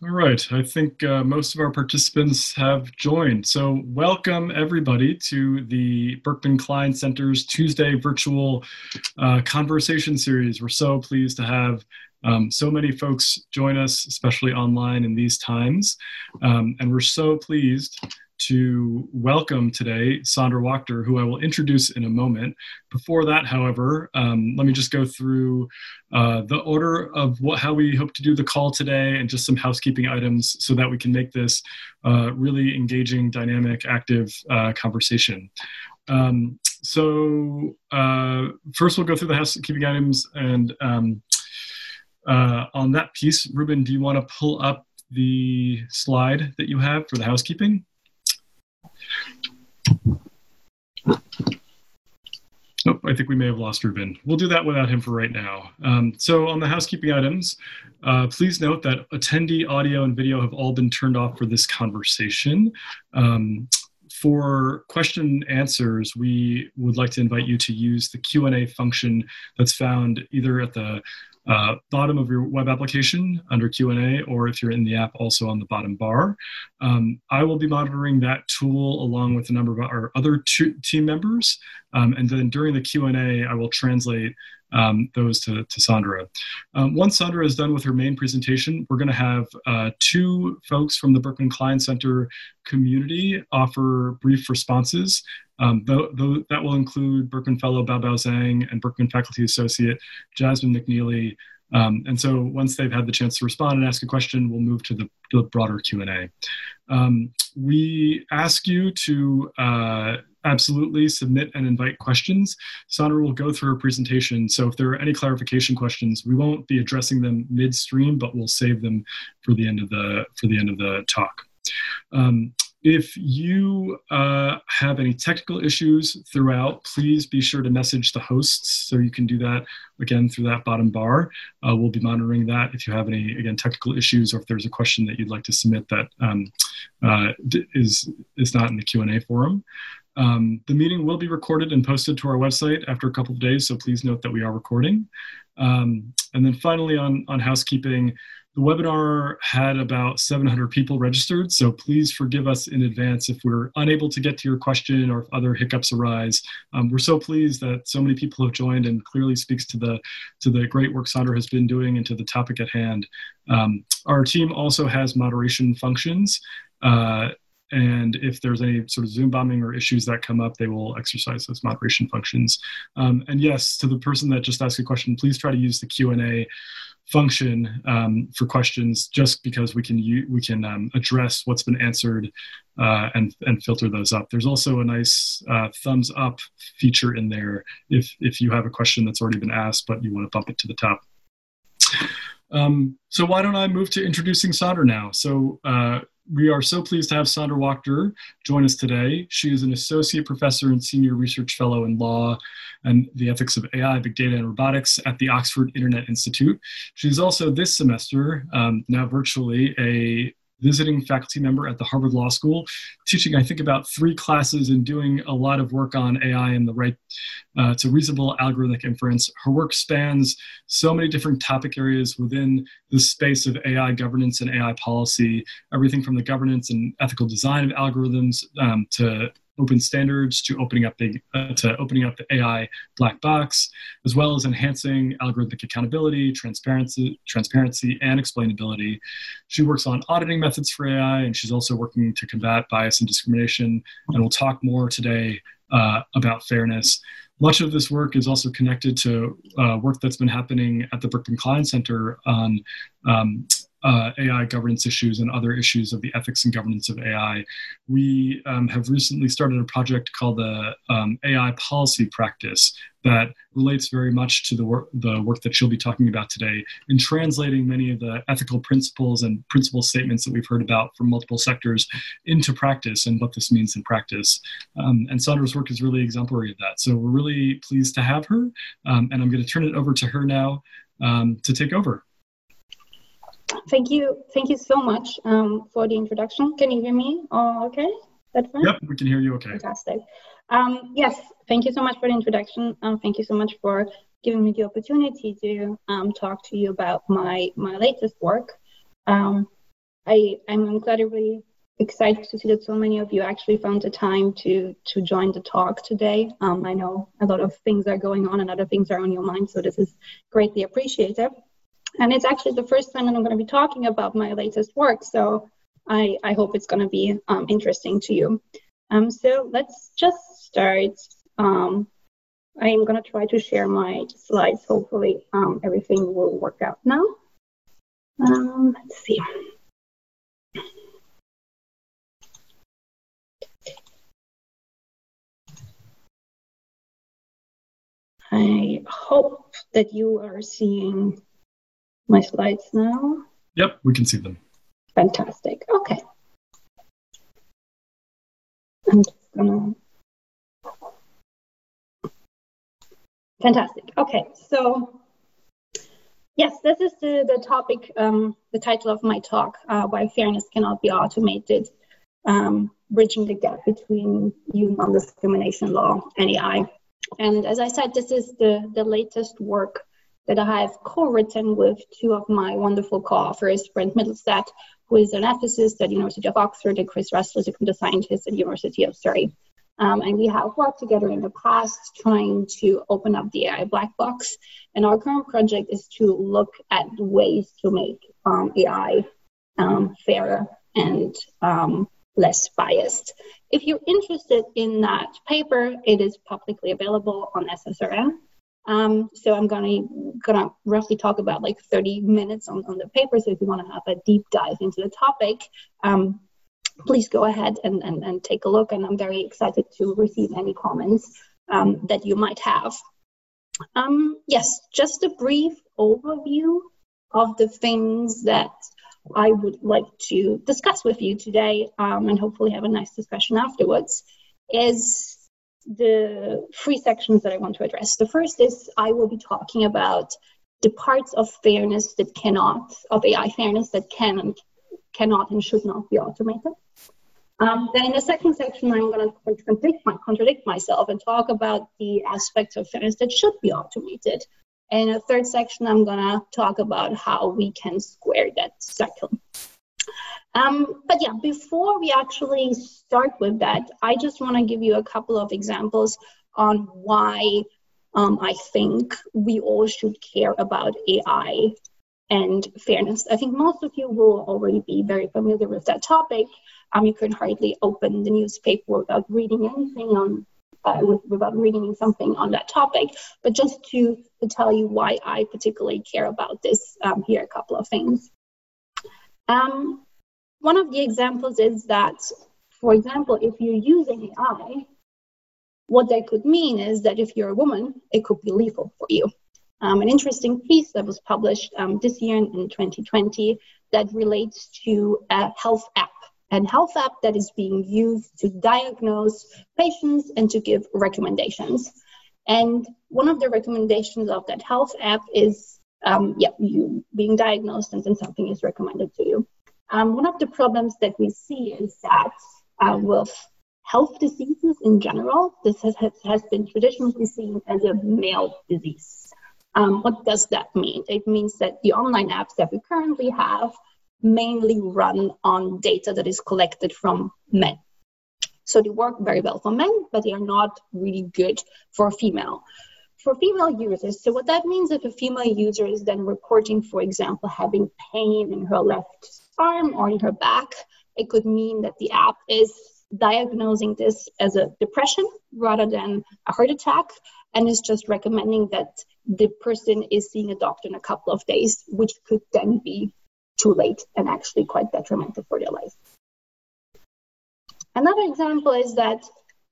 All right. I think uh, most of our participants have joined. So, welcome everybody to the Berkman Klein Center's Tuesday virtual uh, conversation series. We're so pleased to have um, so many folks join us, especially online in these times. Um, and we're so pleased to welcome today Sandra Wachter, who I will introduce in a moment. Before that, however, um, let me just go through uh, the order of what, how we hope to do the call today and just some housekeeping items so that we can make this uh, really engaging, dynamic, active uh, conversation. Um, so uh, first we'll go through the housekeeping items and um, uh, on that piece, Ruben, do you want to pull up the slide that you have for the housekeeping? Nope, I think we may have lost Ruben. We'll do that without him for right now. Um, so on the housekeeping items, uh, please note that attendee audio and video have all been turned off for this conversation. Um, for question answers, we would like to invite you to use the Q&A function that's found either at the uh, bottom of your web application under Q&A, or if you're in the app, also on the bottom bar. Um, I will be monitoring that tool along with a number of our other team members. Um, and then during the Q&A, I will translate um, those to, to Sandra. Um, once Sandra is done with her main presentation, we're going to have uh, two folks from the Berkman Klein Center community offer brief responses. Um, th- th- that will include Berkman Fellow Bao Bao Zhang and Berkman Faculty Associate Jasmine McNealy. Um, and so once they've had the chance to respond and ask a question, we'll move to the, the broader Q&A. Um, we ask you to uh, absolutely submit and invite questions. Sandra will go through her presentation. So if there are any clarification questions, we won't be addressing them midstream, but we'll save them for the end of the, for the, end of the talk. Um, if you uh, have any technical issues throughout, please be sure to message the hosts. So you can do that again through that bottom bar. Uh, we'll be monitoring that. If you have any, again, technical issues or if there's a question that you'd like to submit that um, uh, is, is not in the Q&A forum. Um, the meeting will be recorded and posted to our website after a couple of days, so please note that we are recording. Um, and then finally on, on housekeeping, the webinar had about 700 people registered, so please forgive us in advance if we're unable to get to your question or if other hiccups arise. Um, we're so pleased that so many people have joined and clearly speaks to the, to the great work Sandra has been doing and to the topic at hand. Um, our team also has moderation functions. Uh, and if there's any sort of Zoom bombing or issues that come up, they will exercise those moderation functions. Um, and yes, to the person that just asked a question, please try to use the Q and A function um, for questions just because we can u- we can um, address what's been answered uh, and and filter those up. There's also a nice uh, thumbs up feature in there if if you have a question that's already been asked but you want to bump it to the top. Um, so why don't I move to introducing Sandra now? So uh, we are so pleased to have Sandra Wachter join us today. She is an associate professor and senior research fellow in law and the ethics of AI, big data, and robotics at the Oxford Internet Institute. She's also this semester, um, now virtually, a visiting faculty member at the Harvard Law School, teaching, I think, about three classes and doing a lot of work on AI and the right uh, to reasonable algorithmic inference. Her work spans so many different topic areas within the space of AI governance and AI policy, everything from the governance and ethical design of algorithms um, to open standards to opening up the uh, to opening up the AI black box, as well as enhancing algorithmic accountability, transparency, transparency, and explainability. She works on auditing methods for AI, and she's also working to combat bias and discrimination. And we'll talk more today uh, about fairness. Much of this work is also connected to uh, work that's been happening at the Berkman Klein Center on um, uh, AI governance issues and other issues of the ethics and governance of AI. We um, have recently started a project called the um, AI Policy Practice that relates very much to the work, the work that she'll be talking about today in translating many of the ethical principles and principle statements that we've heard about from multiple sectors into practice and what this means in practice. Um, and Sandra's work is really exemplary of that. So we're really pleased to have her. Um, and I'm going to turn it over to her now um, to take over. Thank you. Thank you so much um, for the introduction. Can you hear me? Oh, okay. That's fine. Yep, we can hear you. Okay. Fantastic. Um, yes, thank you so much for the introduction. Um, thank you so much for giving me the opportunity to um, talk to you about my my latest work. Um, I, I'm incredibly excited to see that so many of you actually found the time to to join the talk today. Um, I know a lot of things are going on and other things are on your mind, so this is greatly appreciated. And it's actually the first time that I'm going to be talking about my latest work, so I, I hope it's going to be um, interesting to you. Um, so let's just start. Um, I am going to try to share my slides. Hopefully, um, everything will work out now. Um, let's see. I hope that you are seeing my slides now. Yep, we can see them. Fantastic. Okay. I'm just gonna. Fantastic. Okay, so yes, this is the, the topic, um, the title of my talk, uh, Why Fairness Cannot Be Automated, um, Bridging the Gap Between Human Non-Discrimination Law and AI. And as I said, this is the, the latest work that I have co-written with two of my wonderful co-authors, Brent Mittelstadt, who is an ethicist at the University of Oxford, and Chris Russell is a computer scientist at the University of Surrey. Um, and we have worked together in the past trying to open up the AI black box. And our current project is to look at ways to make um, AI um, fairer and um, less biased. If you're interested in that paper, it is publicly available on SSRN. Um, so I'm gonna gonna roughly talk about like 30 minutes on, on the paper. So if you want to have a deep dive into the topic, um, please go ahead and, and, and take a look. And I'm very excited to receive any comments um, that you might have. Um, yes, just a brief overview of the things that I would like to discuss with you today um, and hopefully have a nice discussion afterwards is the three sections that I want to address. The first is I will be talking about the parts of fairness that cannot, of AI fairness that can and cannot and should not be automated. Um, then in the second section, I'm going to contradict, contradict myself and talk about the aspects of fairness that should be automated. And in the third section, I'm going to talk about how we can square that cycle. Um, but yeah, before we actually start with that, I just want to give you a couple of examples on why um, I think we all should care about AI and fairness. I think most of you will already be very familiar with that topic. Um, you can hardly open the newspaper without reading anything on uh, without reading something on that topic. But just to, to tell you why I particularly care about this, um, here are a couple of things. Um, one of the examples is that, for example, if you're using AI, what that could mean is that if you're a woman, it could be lethal for you. Um, an interesting piece that was published um, this year in, in 2020 that relates to a health app and health app that is being used to diagnose patients and to give recommendations. And one of the recommendations of that health app is, um, yeah, you being diagnosed and then something is recommended to you. Um, one of the problems that we see is that uh, with health diseases in general, this has, has been traditionally seen as a male disease. Um, what does that mean? It means that the online apps that we currently have mainly run on data that is collected from men. So they work very well for men, but they are not really good for female. For female users, so what that means if a female user is then reporting, for example, having pain in her left arm or in her back, it could mean that the app is diagnosing this as a depression rather than a heart attack and is just recommending that the person is seeing a doctor in a couple of days, which could then be too late and actually quite detrimental for their life. Another example is that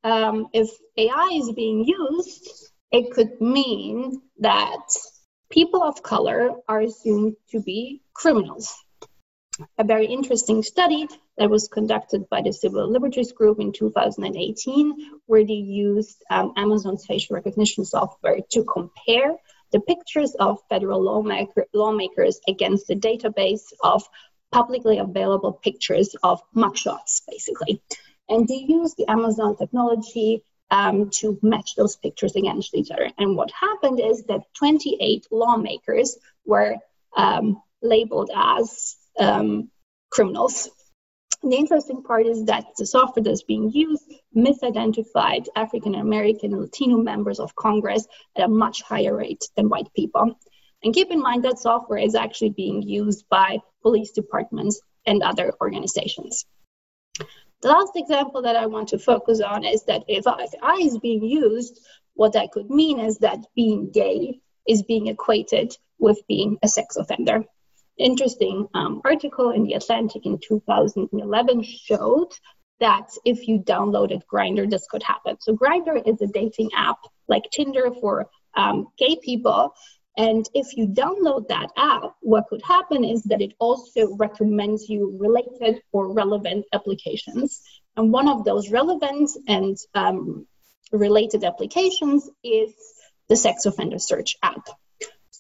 um, if AI is being used, it could mean that people of color are assumed to be criminals. A very interesting study that was conducted by the Civil Liberties Group in 2018, where they used um, Amazon's facial recognition software to compare the pictures of federal lawmaker, lawmakers against the database of publicly available pictures of mugshots, basically. And they used the Amazon technology um, to match those pictures against each other. And what happened is that 28 lawmakers were um, labeled as um, criminals. The interesting part is that the software that's being used misidentified African American and Latino members of Congress at a much higher rate than white people. And keep in mind that software is actually being used by police departments and other organizations. The last example that I want to focus on is that if I is being used, what that could mean is that being gay is being equated with being a sex offender. Interesting um, article in The Atlantic in 2011 showed that if you downloaded Grindr, this could happen. So Grindr is a dating app like Tinder for um, gay people. And if you download that app, what could happen is that it also recommends you related or relevant applications. And one of those relevant and um, related applications is the sex offender search app.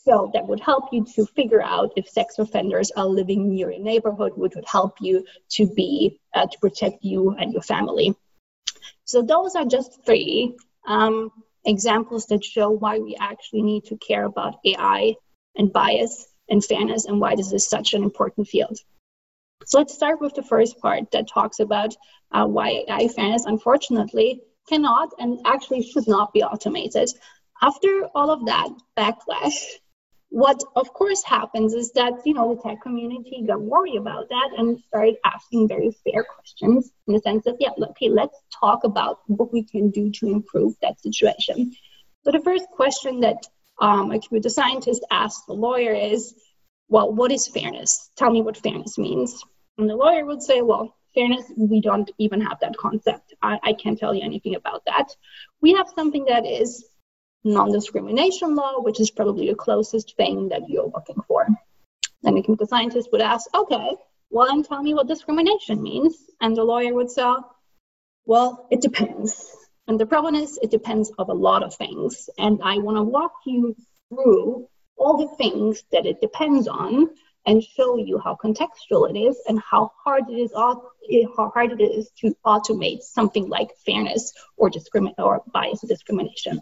So that would help you to figure out if sex offenders are living near your neighborhood, which would help you to be uh, to protect you and your family. So those are just three um, examples that show why we actually need to care about AI and bias and fairness and why this is such an important field. So let's start with the first part that talks about uh, why AI fairness, unfortunately, cannot and actually should not be automated. After all of that backlash, what of course happens is that you know the tech community got worried about that and started asking very fair questions in the sense of yeah okay let's talk about what we can do to improve that situation. So the first question that um, a computer scientist asked the lawyer is well what is fairness? Tell me what fairness means. And the lawyer would say well fairness we don't even have that concept. I, I can't tell you anything about that. We have something that is non-discrimination law, which is probably the closest thing that you're looking for. Then the computer scientist would ask, okay, well then tell me what discrimination means. And the lawyer would say, well, it depends. And the problem is it depends of a lot of things. And I want to walk you through all the things that it depends on and show you how contextual it is and how hard it is how hard it is to automate something like fairness or discrimin or bias discrimination.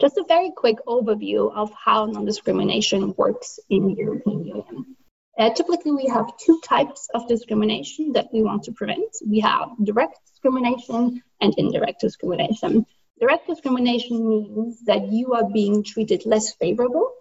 Just a very quick overview of how non-discrimination works in the European Union. Uh, typically, we have two types of discrimination that we want to prevent. We have direct discrimination and indirect discrimination. Direct discrimination means that you are being treated less favorable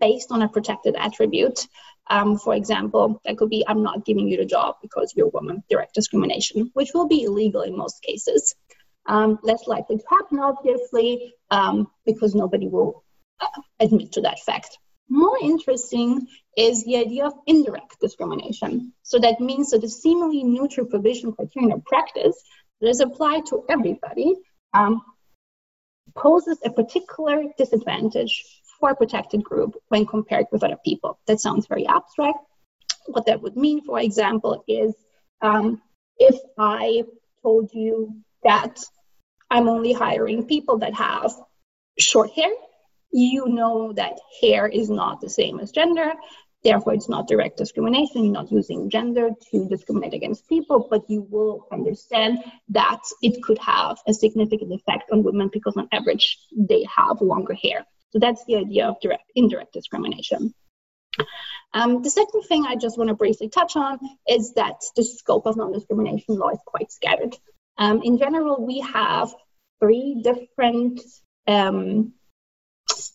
based on a protected attribute. Um, for example, that could be I'm not giving you the job because you're a woman, direct discrimination, which will be illegal in most cases um, less likely to happen, obviously, um, because nobody will uh, admit to that fact. More interesting is the idea of indirect discrimination. So that means that the seemingly neutral provision criterion of practice that is applied to everybody um, poses a particular disadvantage for a protected group when compared with other people. That sounds very abstract. What that would mean, for example, is um, if I told you that I'm only hiring people that have short hair. You know that hair is not the same as gender. Therefore, it's not direct discrimination. You're not using gender to discriminate against people, but you will understand that it could have a significant effect on women because, on average, they have longer hair. So that's the idea of direct, indirect discrimination. Um, the second thing I just want to briefly touch on is that the scope of non discrimination law is quite scattered. Um, in general, we have three different um,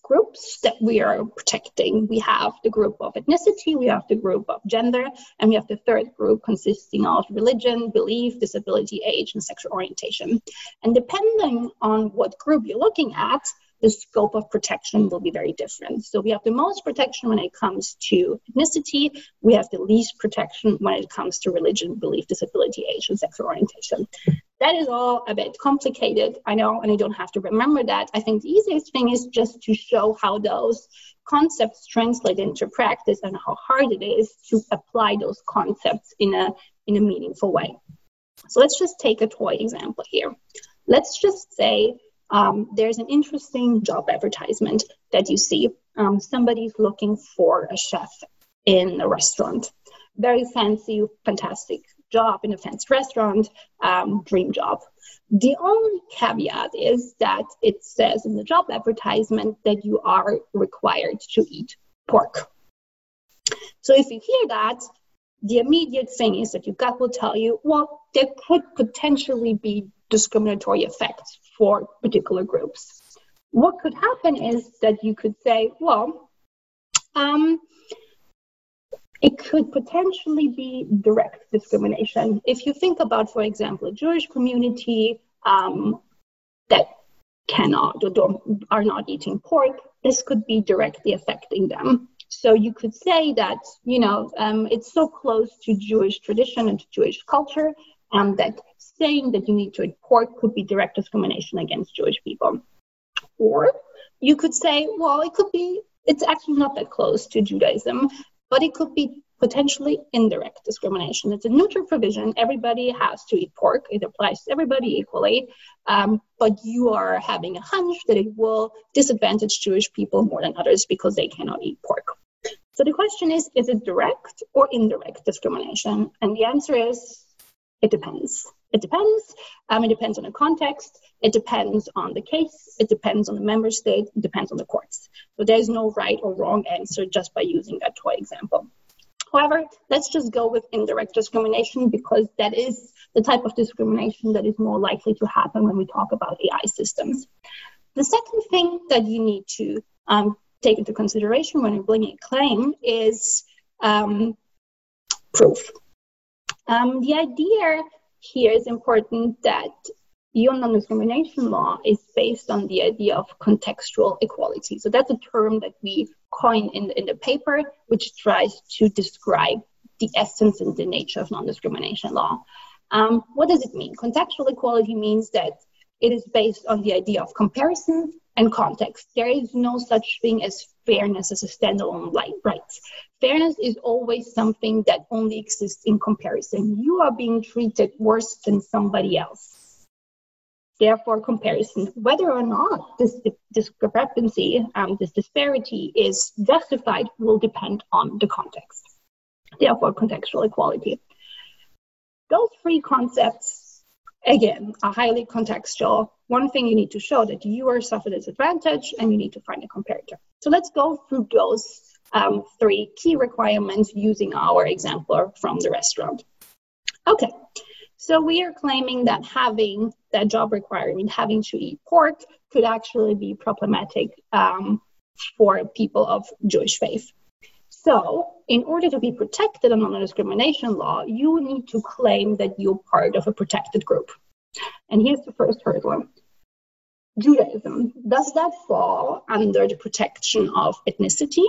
groups that we are protecting. We have the group of ethnicity, we have the group of gender, and we have the third group consisting of religion, belief, disability, age, and sexual orientation. And depending on what group you're looking at, the scope of protection will be very different. So we have the most protection when it comes to ethnicity. We have the least protection when it comes to religion, belief, disability, age, and sexual orientation. That is all a bit complicated, I know, and I don't have to remember that. I think the easiest thing is just to show how those concepts translate into practice and how hard it is to apply those concepts in a in a meaningful way. So let's just take a toy example here. Let's just say um, there's an interesting job advertisement that you see. Um, somebody's looking for a chef in a restaurant. Very fancy, fantastic job in a fancy restaurant, um, dream job. The only caveat is that it says in the job advertisement that you are required to eat pork. So if you hear that, the immediate thing is that your gut will tell you, well, there could potentially be discriminatory effects for particular groups. What could happen is that you could say, well, um, it could potentially be direct discrimination. If you think about, for example, a Jewish community um, that cannot or are not eating pork, this could be directly affecting them. So you could say that, you know, um, it's so close to Jewish tradition and to Jewish culture um, that saying that you need to eat pork could be direct discrimination against Jewish people. Or you could say, well, it could be, it's actually not that close to Judaism, but it could be potentially indirect discrimination. It's a neutral provision. Everybody has to eat pork. It applies to everybody equally. Um, but you are having a hunch that it will disadvantage Jewish people more than others because they cannot eat pork. So the question is is it direct or indirect discrimination? And the answer is it depends. It depends. Um, it depends on the context. It depends on the case. It depends on the member state. It depends on the courts. So there's no right or wrong answer just by using that toy example. However, let's just go with indirect discrimination because that is the type of discrimination that is more likely to happen when we talk about AI systems. The second thing that you need to um, take into consideration when you're bringing a claim is um, proof. Um, the idea here is important that your non-discrimination law is based on the idea of contextual equality. So that's a term that we coin in the, in the paper, which tries to describe the essence and the nature of non-discrimination law. Um, what does it mean? Contextual equality means that it is based on the idea of comparison and context. There is no such thing as fairness as a standalone right. Fairness is always something that only exists in comparison. You are being treated worse than somebody else. Therefore, comparison, whether or not this discrepancy, um, this disparity is justified, will depend on the context. Therefore, contextual equality. Those three concepts, again, are highly contextual. One thing you need to show that you are suffer disadvantage and you need to find a comparator. So let's go through those um, three key requirements using our example from the restaurant. Okay, so we are claiming that having that job requirement, having to eat pork, could actually be problematic um, for people of Jewish faith. So, in order to be protected under non-discrimination law, you need to claim that you're part of a protected group. And here's the first hurdle. Judaism, does that fall under the protection of ethnicity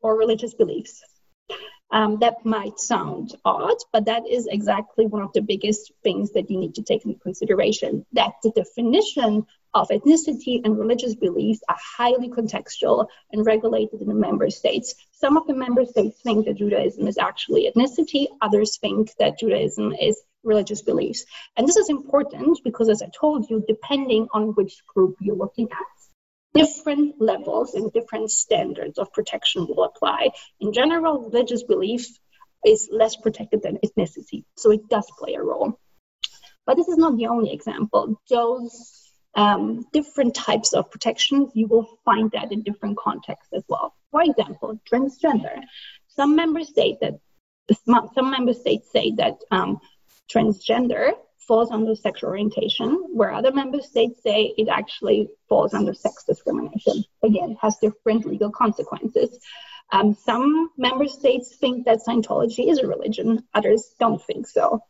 or religious beliefs? Um, that might sound odd, but that is exactly one of the biggest things that you need to take into consideration. That the definition of ethnicity and religious beliefs are highly contextual and regulated in the member states. Some of the member states think that Judaism is actually ethnicity, others think that Judaism is religious beliefs. And this is important because, as I told you, depending on which group you're looking at, different levels and different standards of protection will apply. In general, religious belief is less protected than ethnicity, so it does play a role. But this is not the only example. Those um, different types of protections, you will find that in different contexts as well. For example, transgender. Some member states that some member states say that um, transgender falls under sexual orientation, where other member states say it actually falls under sex discrimination. Again, has different legal consequences. Um, some member states think that Scientology is a religion, others don't think so.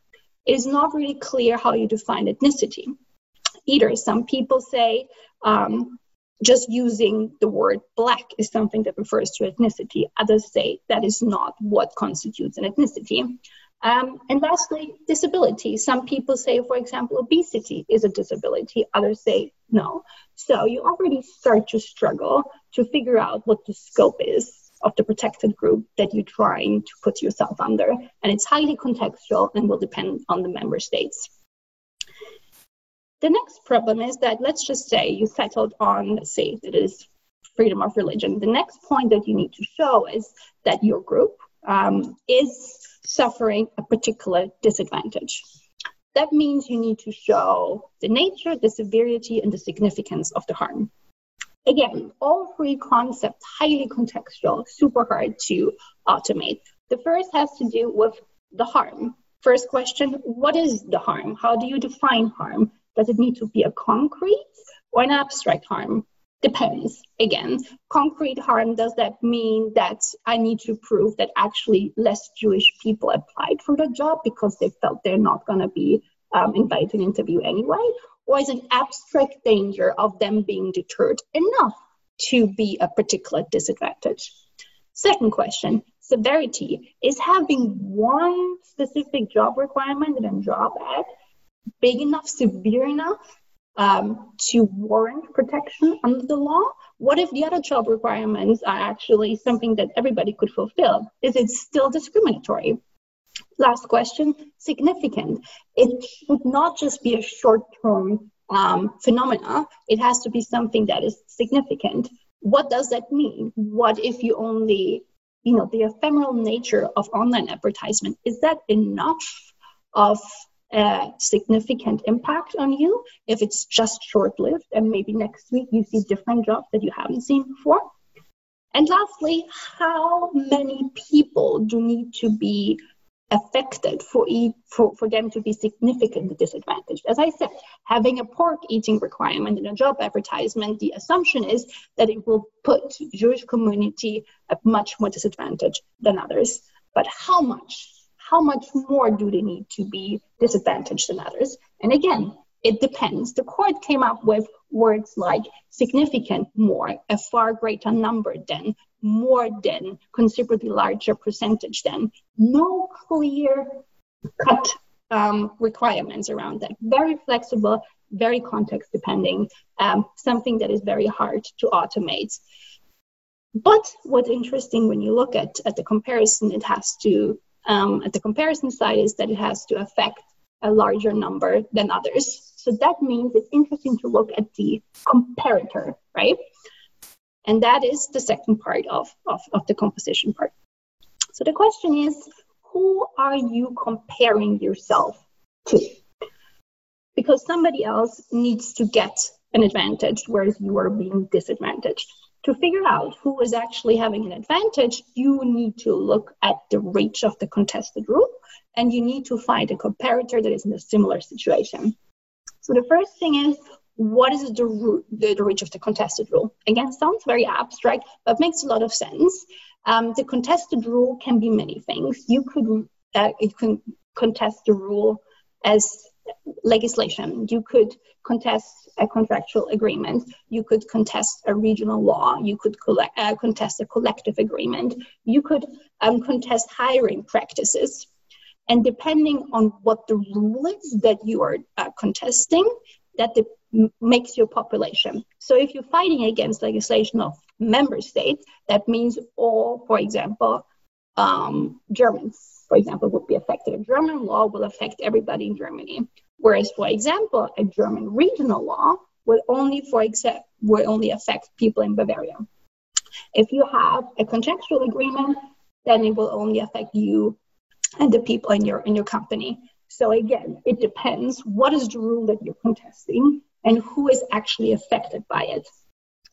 It is not really clear how you define ethnicity either. Some people say um, just using the word black is something that refers to ethnicity. Others say that is not what constitutes an ethnicity. Um, and lastly, disability. Some people say, for example, obesity is a disability, others say no. So you already start to struggle to figure out what the scope is of the protected group that you're trying to put yourself under. And it's highly contextual and will depend on the member states. The next problem is that let's just say you settled on, say that it is freedom of religion. The next point that you need to show is that your group um, is suffering a particular disadvantage. That means you need to show the nature, the severity, and the significance of the harm. Again, all three concepts highly contextual, super hard to automate. The first has to do with the harm. First question What is the harm? How do you define harm? Does it need to be a concrete or an abstract harm? Depends. Again, concrete harm, does that mean that I need to prove that actually less Jewish people applied for the job because they felt they're not going to be um, invited to an interview anyway? Or is an abstract danger of them being deterred enough to be a particular disadvantage? Second question severity. Is having one specific job requirement in a job ad big enough, severe enough um, to warrant protection under the law? What if the other job requirements are actually something that everybody could fulfill? Is it still discriminatory? Last question significant. It should not just be a short term um, phenomena, it has to be something that is significant. What does that mean? What if you only, you know, the ephemeral nature of online advertisement, is that enough of a significant impact on you if it's just short lived and maybe next week you see different jobs that you haven't seen before? And lastly, how many people do need to be affected for, for, for them to be significantly disadvantaged. As I said, having a pork eating requirement in a job advertisement, the assumption is that it will put Jewish community at much more disadvantage than others. But how much? How much more do they need to be disadvantaged than others? And again, it depends. The court came up with words like significant more, a far greater number than, more than, considerably larger percentage than. No clear cut um, requirements around that. Very flexible, very context depending, um, something that is very hard to automate. But what's interesting when you look at, at the comparison, it has to um, at the comparison side is that it has to affect a larger number than others. So that means it's interesting to look at the comparator, right? And that is the second part of, of, of the composition part. So the question is, who are you comparing yourself to? Because somebody else needs to get an advantage, whereas you are being disadvantaged to figure out who is actually having an advantage, you need to look at the reach of the contested rule and you need to find a comparator that is in a similar situation. So the first thing is what is the, the, the reach of the contested rule? Again, sounds very abstract, but makes a lot of sense. Um, the contested rule can be many things. You could uh, you can contest the rule as legislation. You could contest a contractual agreement. You could contest a regional law. You could collect, uh, contest a collective agreement. You could um, contest hiring practices. And depending on what the rule is that you are uh, contesting, that m- makes your population. So if you're fighting against legislation of member states, that means all, for example, um, Germans for example, would be affected. German law will affect everybody in Germany. Whereas, for example, a German regional law will only, for example, will only affect people in Bavaria. If you have a contractual agreement, then it will only affect you and the people in your in your company. So again, it depends what is the rule that you're contesting and who is actually affected by it.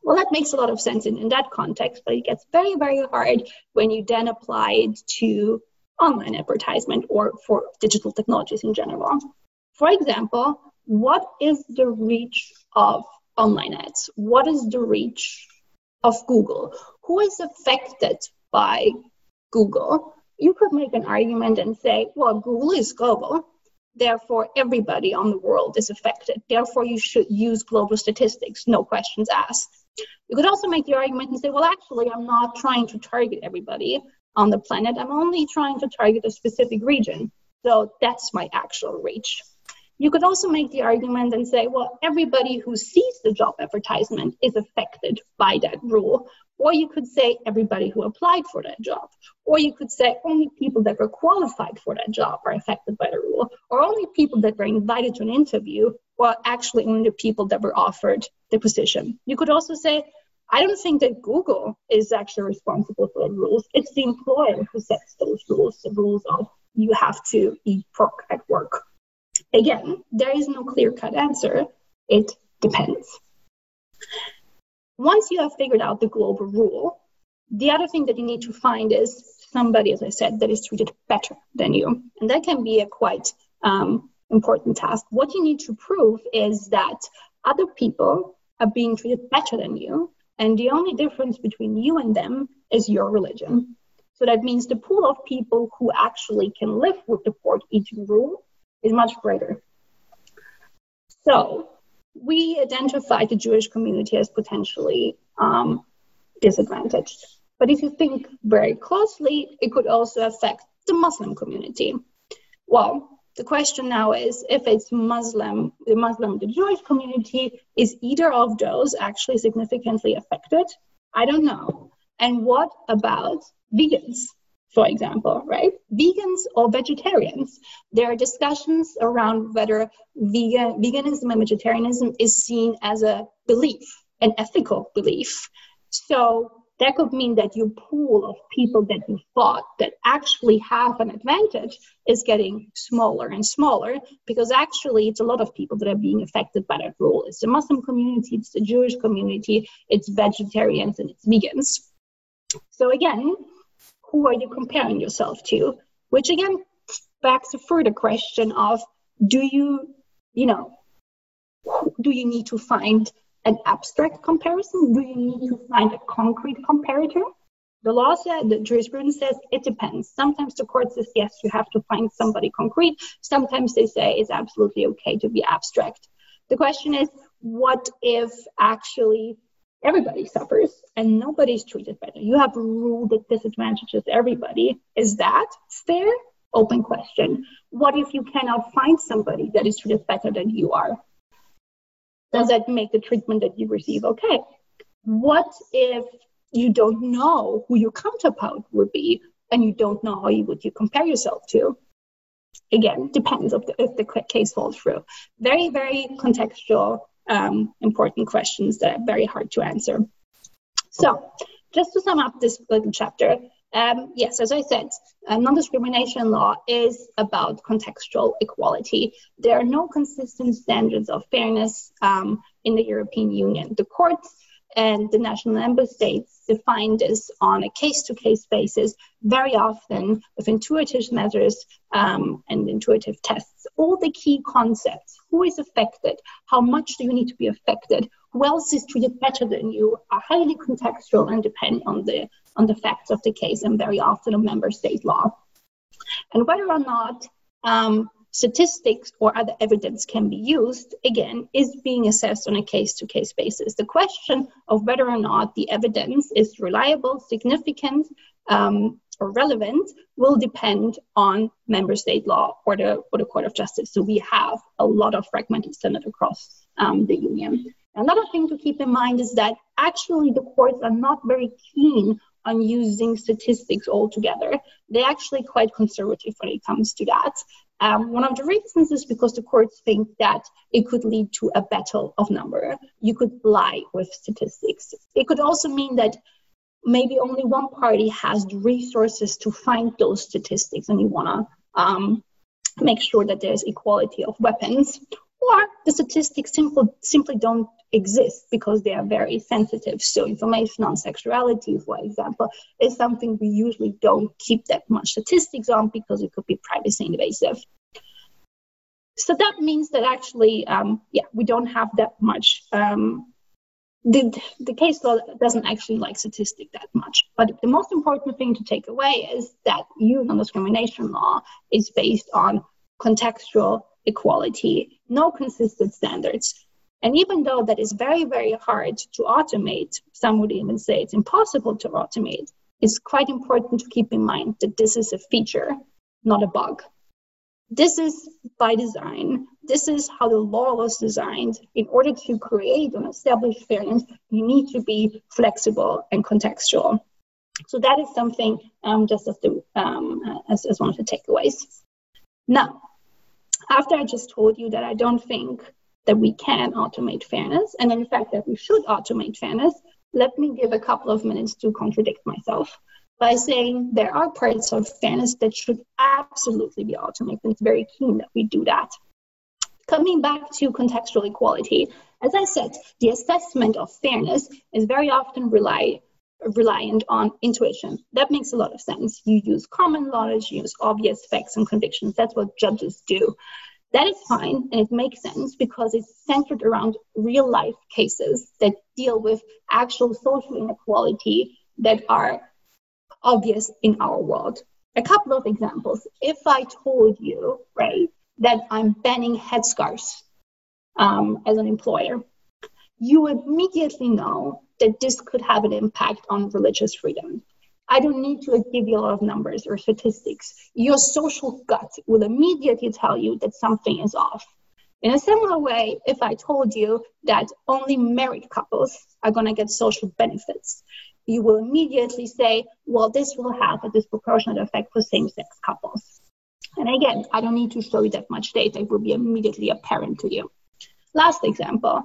Well, that makes a lot of sense in, in that context, but it gets very, very hard when you then apply it to online advertisement or for digital technologies in general. For example, what is the reach of online ads? What is the reach of Google? Who is affected by Google? You could make an argument and say, well, Google is global. Therefore, everybody on the world is affected. Therefore, you should use global statistics, no questions asked. You could also make the argument and say, well, actually, I'm not trying to target everybody on the planet. I'm only trying to target a specific region. So that's my actual reach. You could also make the argument and say, well, everybody who sees the job advertisement is affected by that rule. Or you could say everybody who applied for that job. Or you could say only people that were qualified for that job are affected by the rule. Or only people that were invited to an interview, or actually only the people that were offered the position. You could also say I don't think that Google is actually responsible for the rules. It's the employer who sets those rules, the rules of you have to eat pork at work. Again, there is no clear cut answer. It depends. Once you have figured out the global rule, the other thing that you need to find is somebody, as I said, that is treated better than you. And that can be a quite um, important task. What you need to prove is that other people are being treated better than you, and the only difference between you and them is your religion. So that means the pool of people who actually can live with the pork eating rule is much greater. So we identified the Jewish community as potentially um, disadvantaged. But if you think very closely, it could also affect the Muslim community. Well, the question now is if it's Muslim, the Muslim, the Jewish community, is either of those actually significantly affected? I don't know. And what about vegans, for example, right? Vegans or vegetarians? There are discussions around whether vegan, veganism and vegetarianism is seen as a belief, an ethical belief. So that could mean that your pool of people that you thought that actually have an advantage is getting smaller and smaller because actually it's a lot of people that are being affected by that rule. It's the Muslim community, it's the Jewish community, it's vegetarians, and it's vegans. So again, who are you comparing yourself to? Which again backs a further question of do you, you know, do you need to find an abstract comparison? Do you need to find a concrete comparator? The law said, the jurisprudence says it depends. Sometimes the court says, yes, you have to find somebody concrete. Sometimes they say it's absolutely okay to be abstract. The question is, what if actually everybody suffers and nobody's treated better? You have rule that disadvantages everybody. Is that fair? Open question. What if you cannot find somebody that is treated better than you are? does that make the treatment that you receive okay? What if you don't know who your counterpart would be and you don't know how you would you compare yourself to? Again, depends if the, if the case falls through. Very, very contextual, um, important questions that are very hard to answer. So, just to sum up this little chapter, um, yes, as I said, uh, non discrimination law is about contextual equality. There are no consistent standards of fairness um, in the European Union. The courts and the national member states define this on a case to case basis, very often with intuitive measures um, and intuitive tests. All the key concepts who is affected, how much do you need to be affected, who else is treated better than you are highly contextual and depend on the on the facts of the case and very often on member state law. And whether or not um, statistics or other evidence can be used, again, is being assessed on a case to case basis. The question of whether or not the evidence is reliable, significant, um, or relevant will depend on member state law or the, or the Court of Justice. So we have a lot of fragmented standard across um, the Union. Another thing to keep in mind is that actually the courts are not very keen on using statistics altogether. They're actually quite conservative when it comes to that. Um, one of the reasons is because the courts think that it could lead to a battle of number. You could lie with statistics. It could also mean that maybe only one party has the resources to find those statistics and you want to um, make sure that there's equality of weapons or the statistics simply simply don't exist because they are very sensitive. So information on sexuality, for example, is something we usually don't keep that much statistics on because it could be privacy invasive. So that means that actually, um, yeah, we don't have that much. Um, the, the case law doesn't actually like statistic that much. But the most important thing to take away is that youth non-discrimination law is based on contextual equality, no consistent standards. And even though that is very, very hard to automate, some would even say it's impossible to automate, it's quite important to keep in mind that this is a feature, not a bug. This is by design. This is how the law was designed. In order to create and establish fairness, you need to be flexible and contextual. So that is something um, just as, the, um, as, as one of the takeaways. Now, after I just told you that I don't think that we can automate fairness, and in fact that we should automate fairness, let me give a couple of minutes to contradict myself by saying there are parts of fairness that should absolutely be automated. It's very keen that we do that. Coming back to contextual equality, as I said, the assessment of fairness is very often rely reliant on intuition. That makes a lot of sense. You use common knowledge, you use obvious facts and convictions. That's what judges do. That is fine and it makes sense because it's centered around real life cases that deal with actual social inequality that are obvious in our world. A couple of examples. If I told you, right, that I'm banning headscarves um, as an employer, you immediately know that this could have an impact on religious freedom. I don't need to give you a lot of numbers or statistics. Your social gut will immediately tell you that something is off. In a similar way, if I told you that only married couples are going to get social benefits, you will immediately say, well, this will have a disproportionate effect for same sex couples. And again, I don't need to show you that much data, it will be immediately apparent to you. Last example,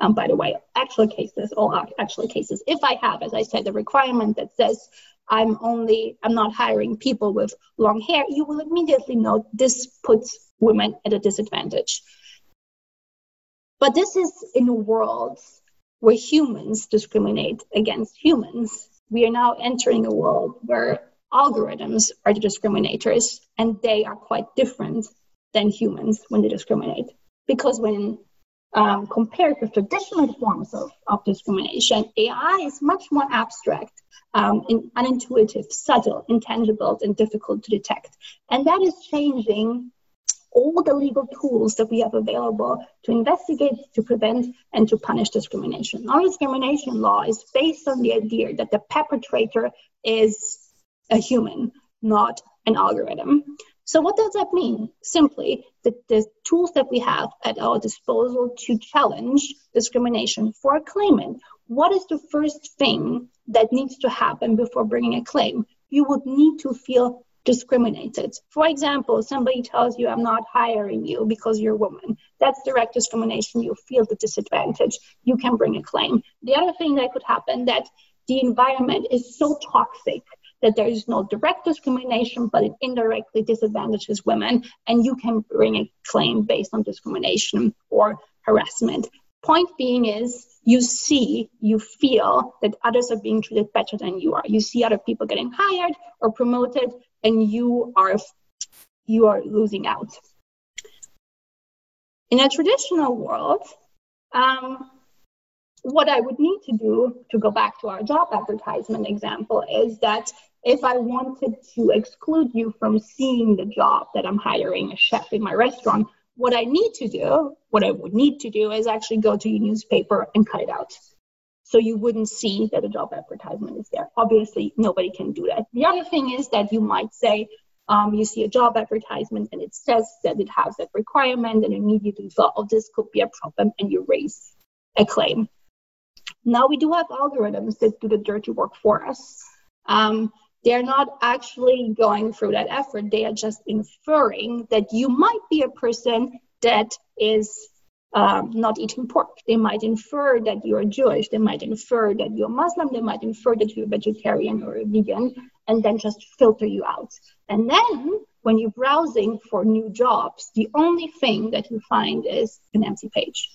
um, by the way, actual cases, all actual cases. If I have, as I said, the requirement that says I'm only, I'm not hiring people with long hair, you will immediately know this puts women at a disadvantage. But this is in a world where humans discriminate against humans. We are now entering a world where algorithms are the discriminators and they are quite different than humans when they discriminate. Because when um, compared with traditional forms of, of discrimination, AI is much more abstract, um, in, unintuitive, subtle, intangible, and difficult to detect. And that is changing all the legal tools that we have available to investigate, to prevent, and to punish discrimination. Non discrimination law is based on the idea that the perpetrator is a human, not an algorithm. So, what does that mean? Simply that the tools that we have at our disposal to challenge discrimination for a claimant. What is the first thing that needs to happen before bringing a claim? You would need to feel discriminated. For example, somebody tells you, I'm not hiring you because you're a woman. That's direct discrimination. You feel the disadvantage. You can bring a claim. The other thing that could happen that the environment is so toxic that there is no direct discrimination, but it indirectly disadvantages women, and you can bring a claim based on discrimination or harassment. Point being is you see, you feel that others are being treated better than you are. You see other people getting hired or promoted, and you are you are losing out. In a traditional world, um, what I would need to do to go back to our job advertisement example is that if I wanted to exclude you from seeing the job that I'm hiring a chef in my restaurant, what I need to do, what I would need to do is actually go to your newspaper and cut it out. So you wouldn't see that a job advertisement is there. Obviously, nobody can do that. The other thing is that you might say, um, you see a job advertisement and it says that it has that requirement, and immediately thought, oh, this could be a problem, and you raise a claim. Now we do have algorithms that do the dirty work for us. Um, they're not actually going through that effort. They are just inferring that you might be a person that is um, not eating pork. They might infer that you're Jewish. They might infer that you're Muslim. They might infer that you're vegetarian or a vegan, and then just filter you out. And then when you're browsing for new jobs, the only thing that you find is an empty page.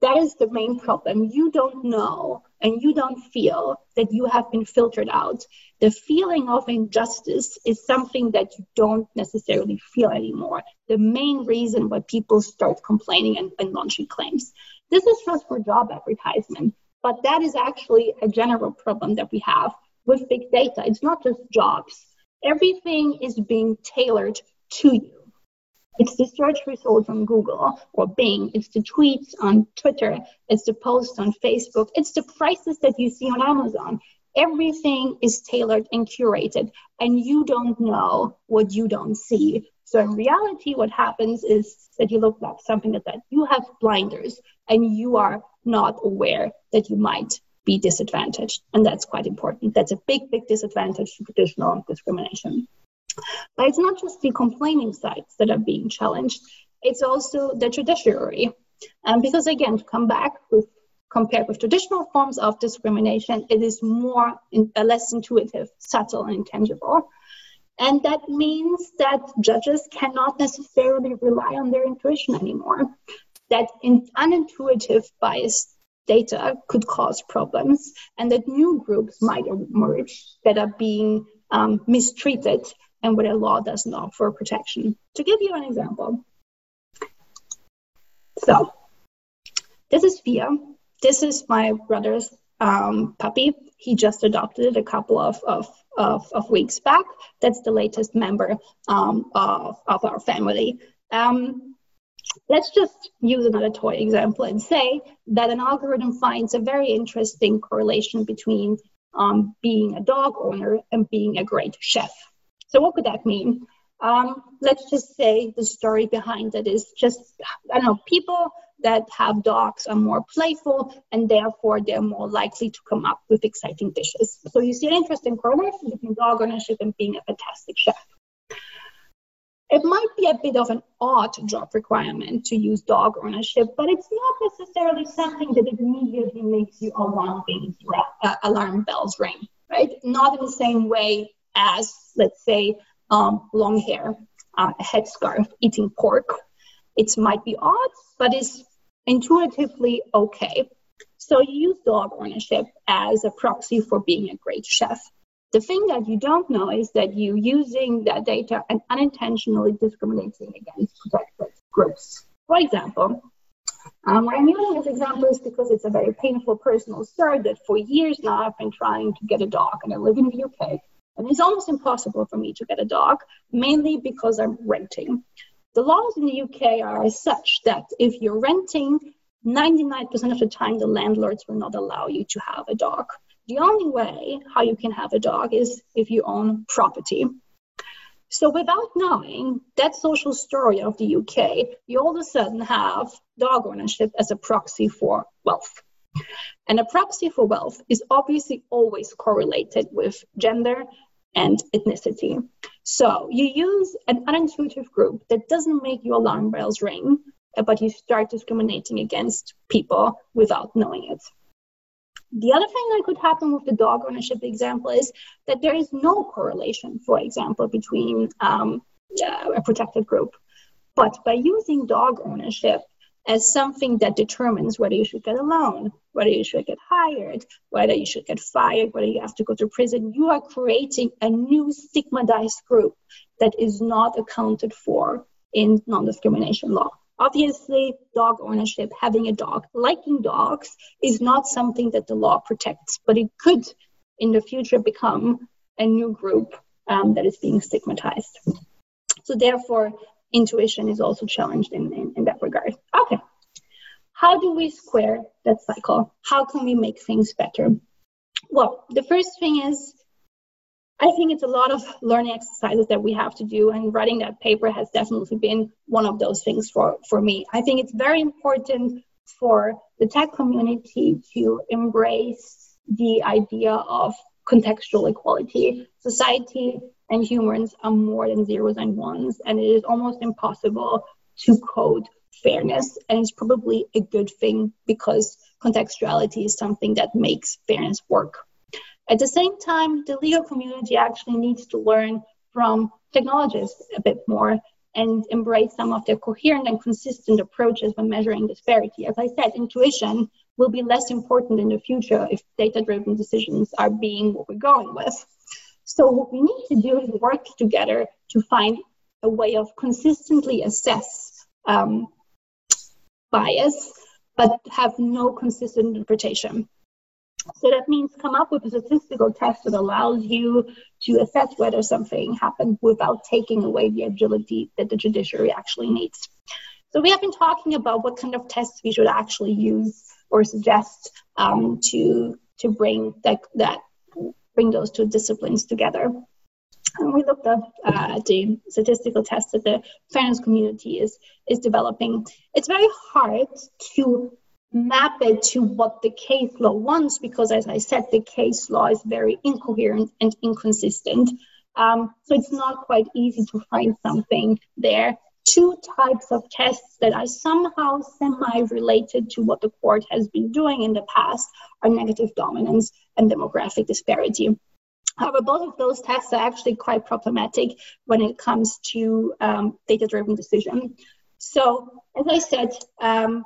That is the main problem. You don't know and you don't feel that you have been filtered out. The feeling of injustice is something that you don't necessarily feel anymore. The main reason why people start complaining and, and launching claims. This is just for job advertisement, but that is actually a general problem that we have with big data. It's not just jobs. Everything is being tailored to you. It's the search results on Google or Bing. It's the tweets on Twitter. It's the posts on Facebook. It's the prices that you see on Amazon. Everything is tailored and curated, and you don't know what you don't see. So in reality, what happens is that you look like something like that you have blinders and you are not aware that you might be disadvantaged. And that's quite important. That's a big, big disadvantage to traditional discrimination. But it's not just the complaining sides that are being challenged, it's also the judiciary. Um, because again, to come back with compared with traditional forms of discrimination, it is more in, uh, less intuitive, subtle, and intangible. And that means that judges cannot necessarily rely on their intuition anymore. That in, unintuitive bias data could cause problems and that new groups might emerge that are being um, mistreated and where the law doesn't offer protection. To give you an example, so this is Fia. This is my brother's um, puppy. He just adopted it a couple of, of, of, of weeks back. That's the latest member um, of, of our family. Um, let's just use another toy example and say that an algorithm finds a very interesting correlation between um, being a dog owner and being a great chef. So, what could that mean? Um, let's just say the story behind it is just, I don't know, people that have dogs are more playful and therefore they're more likely to come up with exciting dishes. So you see an interesting correlation between dog ownership and being a fantastic chef. It might be a bit of an odd job requirement to use dog ownership, but it's not necessarily something that immediately makes you alarm, uh, alarm bells ring, right? Not in the same way as, let's say, um, long hair, uh, a headscarf, eating pork. It might be odd, but it's intuitively okay. So you use dog ownership as a proxy for being a great chef. The thing that you don't know is that you're using that data and unintentionally discriminating against protected groups. For example, um, why I'm using this example is because it's a very painful personal story that for years now I've been trying to get a dog and I live in the UK. And it's almost impossible for me to get a dog, mainly because I'm renting. The laws in the UK are such that if you're renting, 99% of the time the landlords will not allow you to have a dog. The only way how you can have a dog is if you own property. So without knowing that social story of the UK, you all of a sudden have dog ownership as a proxy for wealth. And a proxy for wealth is obviously always correlated with gender and ethnicity. So you use an unintuitive group that doesn't make your alarm bells ring, but you start discriminating against people without knowing it. The other thing that could happen with the dog ownership example is that there is no correlation, for example, between um, a protected group. But by using dog ownership as something that determines whether you should get a loan, whether you should get hired, whether you should get fired, whether you have to go to prison, you are creating a new stigmatized group that is not accounted for in non discrimination law. Obviously, dog ownership, having a dog, liking dogs, is not something that the law protects, but it could in the future become a new group um, that is being stigmatized. So, therefore, intuition is also challenged in, in, in that regard. Okay. How do we square that cycle? How can we make things better? Well, the first thing is I think it's a lot of learning exercises that we have to do, and writing that paper has definitely been one of those things for, for me. I think it's very important for the tech community to embrace the idea of contextual equality. Society and humans are more than zeros and ones, and it is almost impossible to code fairness. And it's probably a good thing because contextuality is something that makes fairness work. At the same time, the legal community actually needs to learn from technologists a bit more and embrace some of their coherent and consistent approaches when measuring disparity. As I said, intuition will be less important in the future if data driven decisions are being what we're going with. So, what we need to do is work together to find a way of consistently assess um, bias, but have no consistent interpretation. So that means come up with a statistical test that allows you to assess whether something happened without taking away the agility that the judiciary actually needs. So we have been talking about what kind of tests we should actually use or suggest um, to to bring that that bring those two disciplines together. And we looked at uh, the statistical tests that the fairness community is is developing. It's very hard to map it to what the case law wants because as i said the case law is very incoherent and inconsistent um, so it's not quite easy to find something there two types of tests that are somehow semi related to what the court has been doing in the past are negative dominance and demographic disparity However, both of those tests are actually quite problematic when it comes to um, data driven decision. So, as I said, um,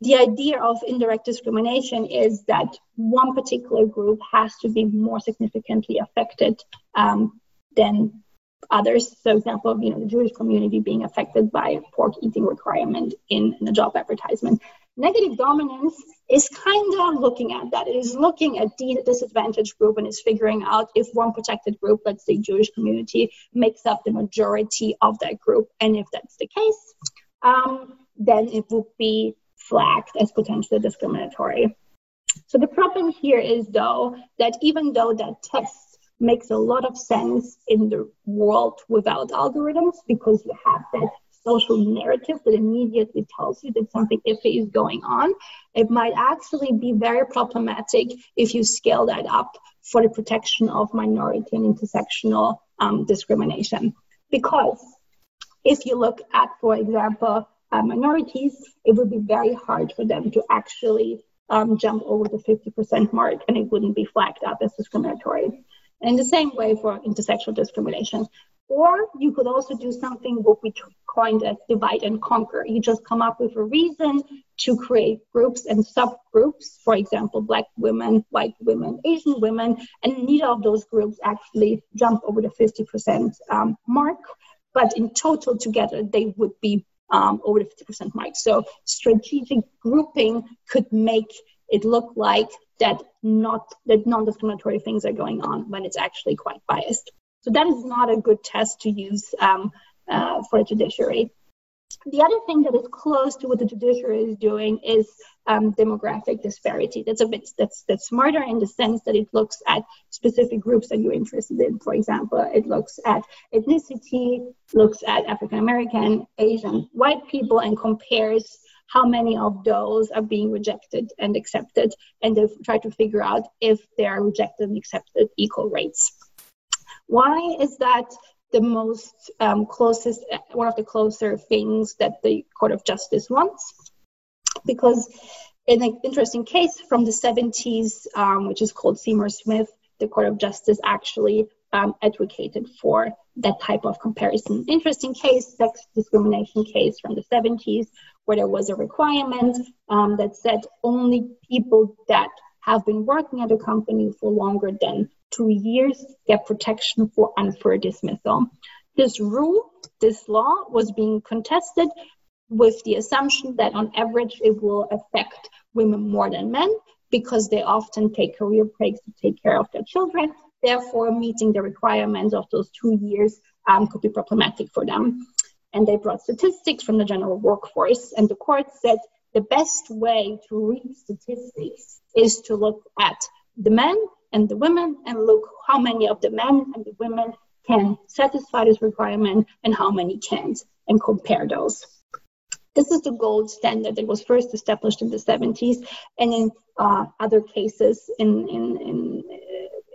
the idea of indirect discrimination is that one particular group has to be more significantly affected um, than others. So, example, of you know, the Jewish community being affected by pork eating requirement in, in a job advertisement. Negative dominance is kind of looking at that. It is looking at the disadvantaged group and is figuring out if one protected group, let's say Jewish community, makes up the majority of that group. And if that's the case, um, then it would be flagged as potentially discriminatory. So the problem here is, though, that even though that test makes a lot of sense in the world without algorithms, because you have that social narrative that immediately tells you that something iffy is going on, it might actually be very problematic if you scale that up for the protection of minority and intersectional um, discrimination. Because if you look at, for example, uh, minorities, it would be very hard for them to actually um, jump over the 50% mark and it wouldn't be flagged up as discriminatory. And in the same way for intersexual discrimination. Or you could also do something what we coined as divide and conquer. You just come up with a reason to create groups and subgroups, for example, black women, white women, Asian women, and neither of those groups actually jump over the 50% um, mark. But in total together, they would be um, over the 50% mark. So strategic grouping could make it look like that not that non-discriminatory things are going on when it's actually quite biased. So that is not a good test to use um, uh, for a judiciary. The other thing that is close to what the judiciary is doing is um, demographic disparity. That's a bit that's that's smarter in the sense that it looks at specific groups that you're interested in. For example, it looks at ethnicity, looks at African American, Asian, white people, and compares how many of those are being rejected and accepted, and they try to figure out if they are rejected and accepted equal rates. Why is that the most um, closest, one of the closer things that the Court of Justice wants? Because in an interesting case from the 70s, um, which is called Seymour Smith, the Court of Justice actually um, advocated for that type of comparison. Interesting case, sex discrimination case from the 70s, where there was a requirement um, that said only people that have been working at a company for longer than two years get protection for unfair dismissal. This rule, this law, was being contested with the assumption that on average it will affect women more than men because they often take career breaks to take care of their children. Therefore, meeting the requirements of those two years um, could be problematic for them. And they brought statistics from the general workforce, and the court said the best way to read statistics is to look at the men and the women and look how many of the men and the women can satisfy this requirement and how many can't and compare those. This is the gold standard that was first established in the 70s and in uh, other cases in, in, in,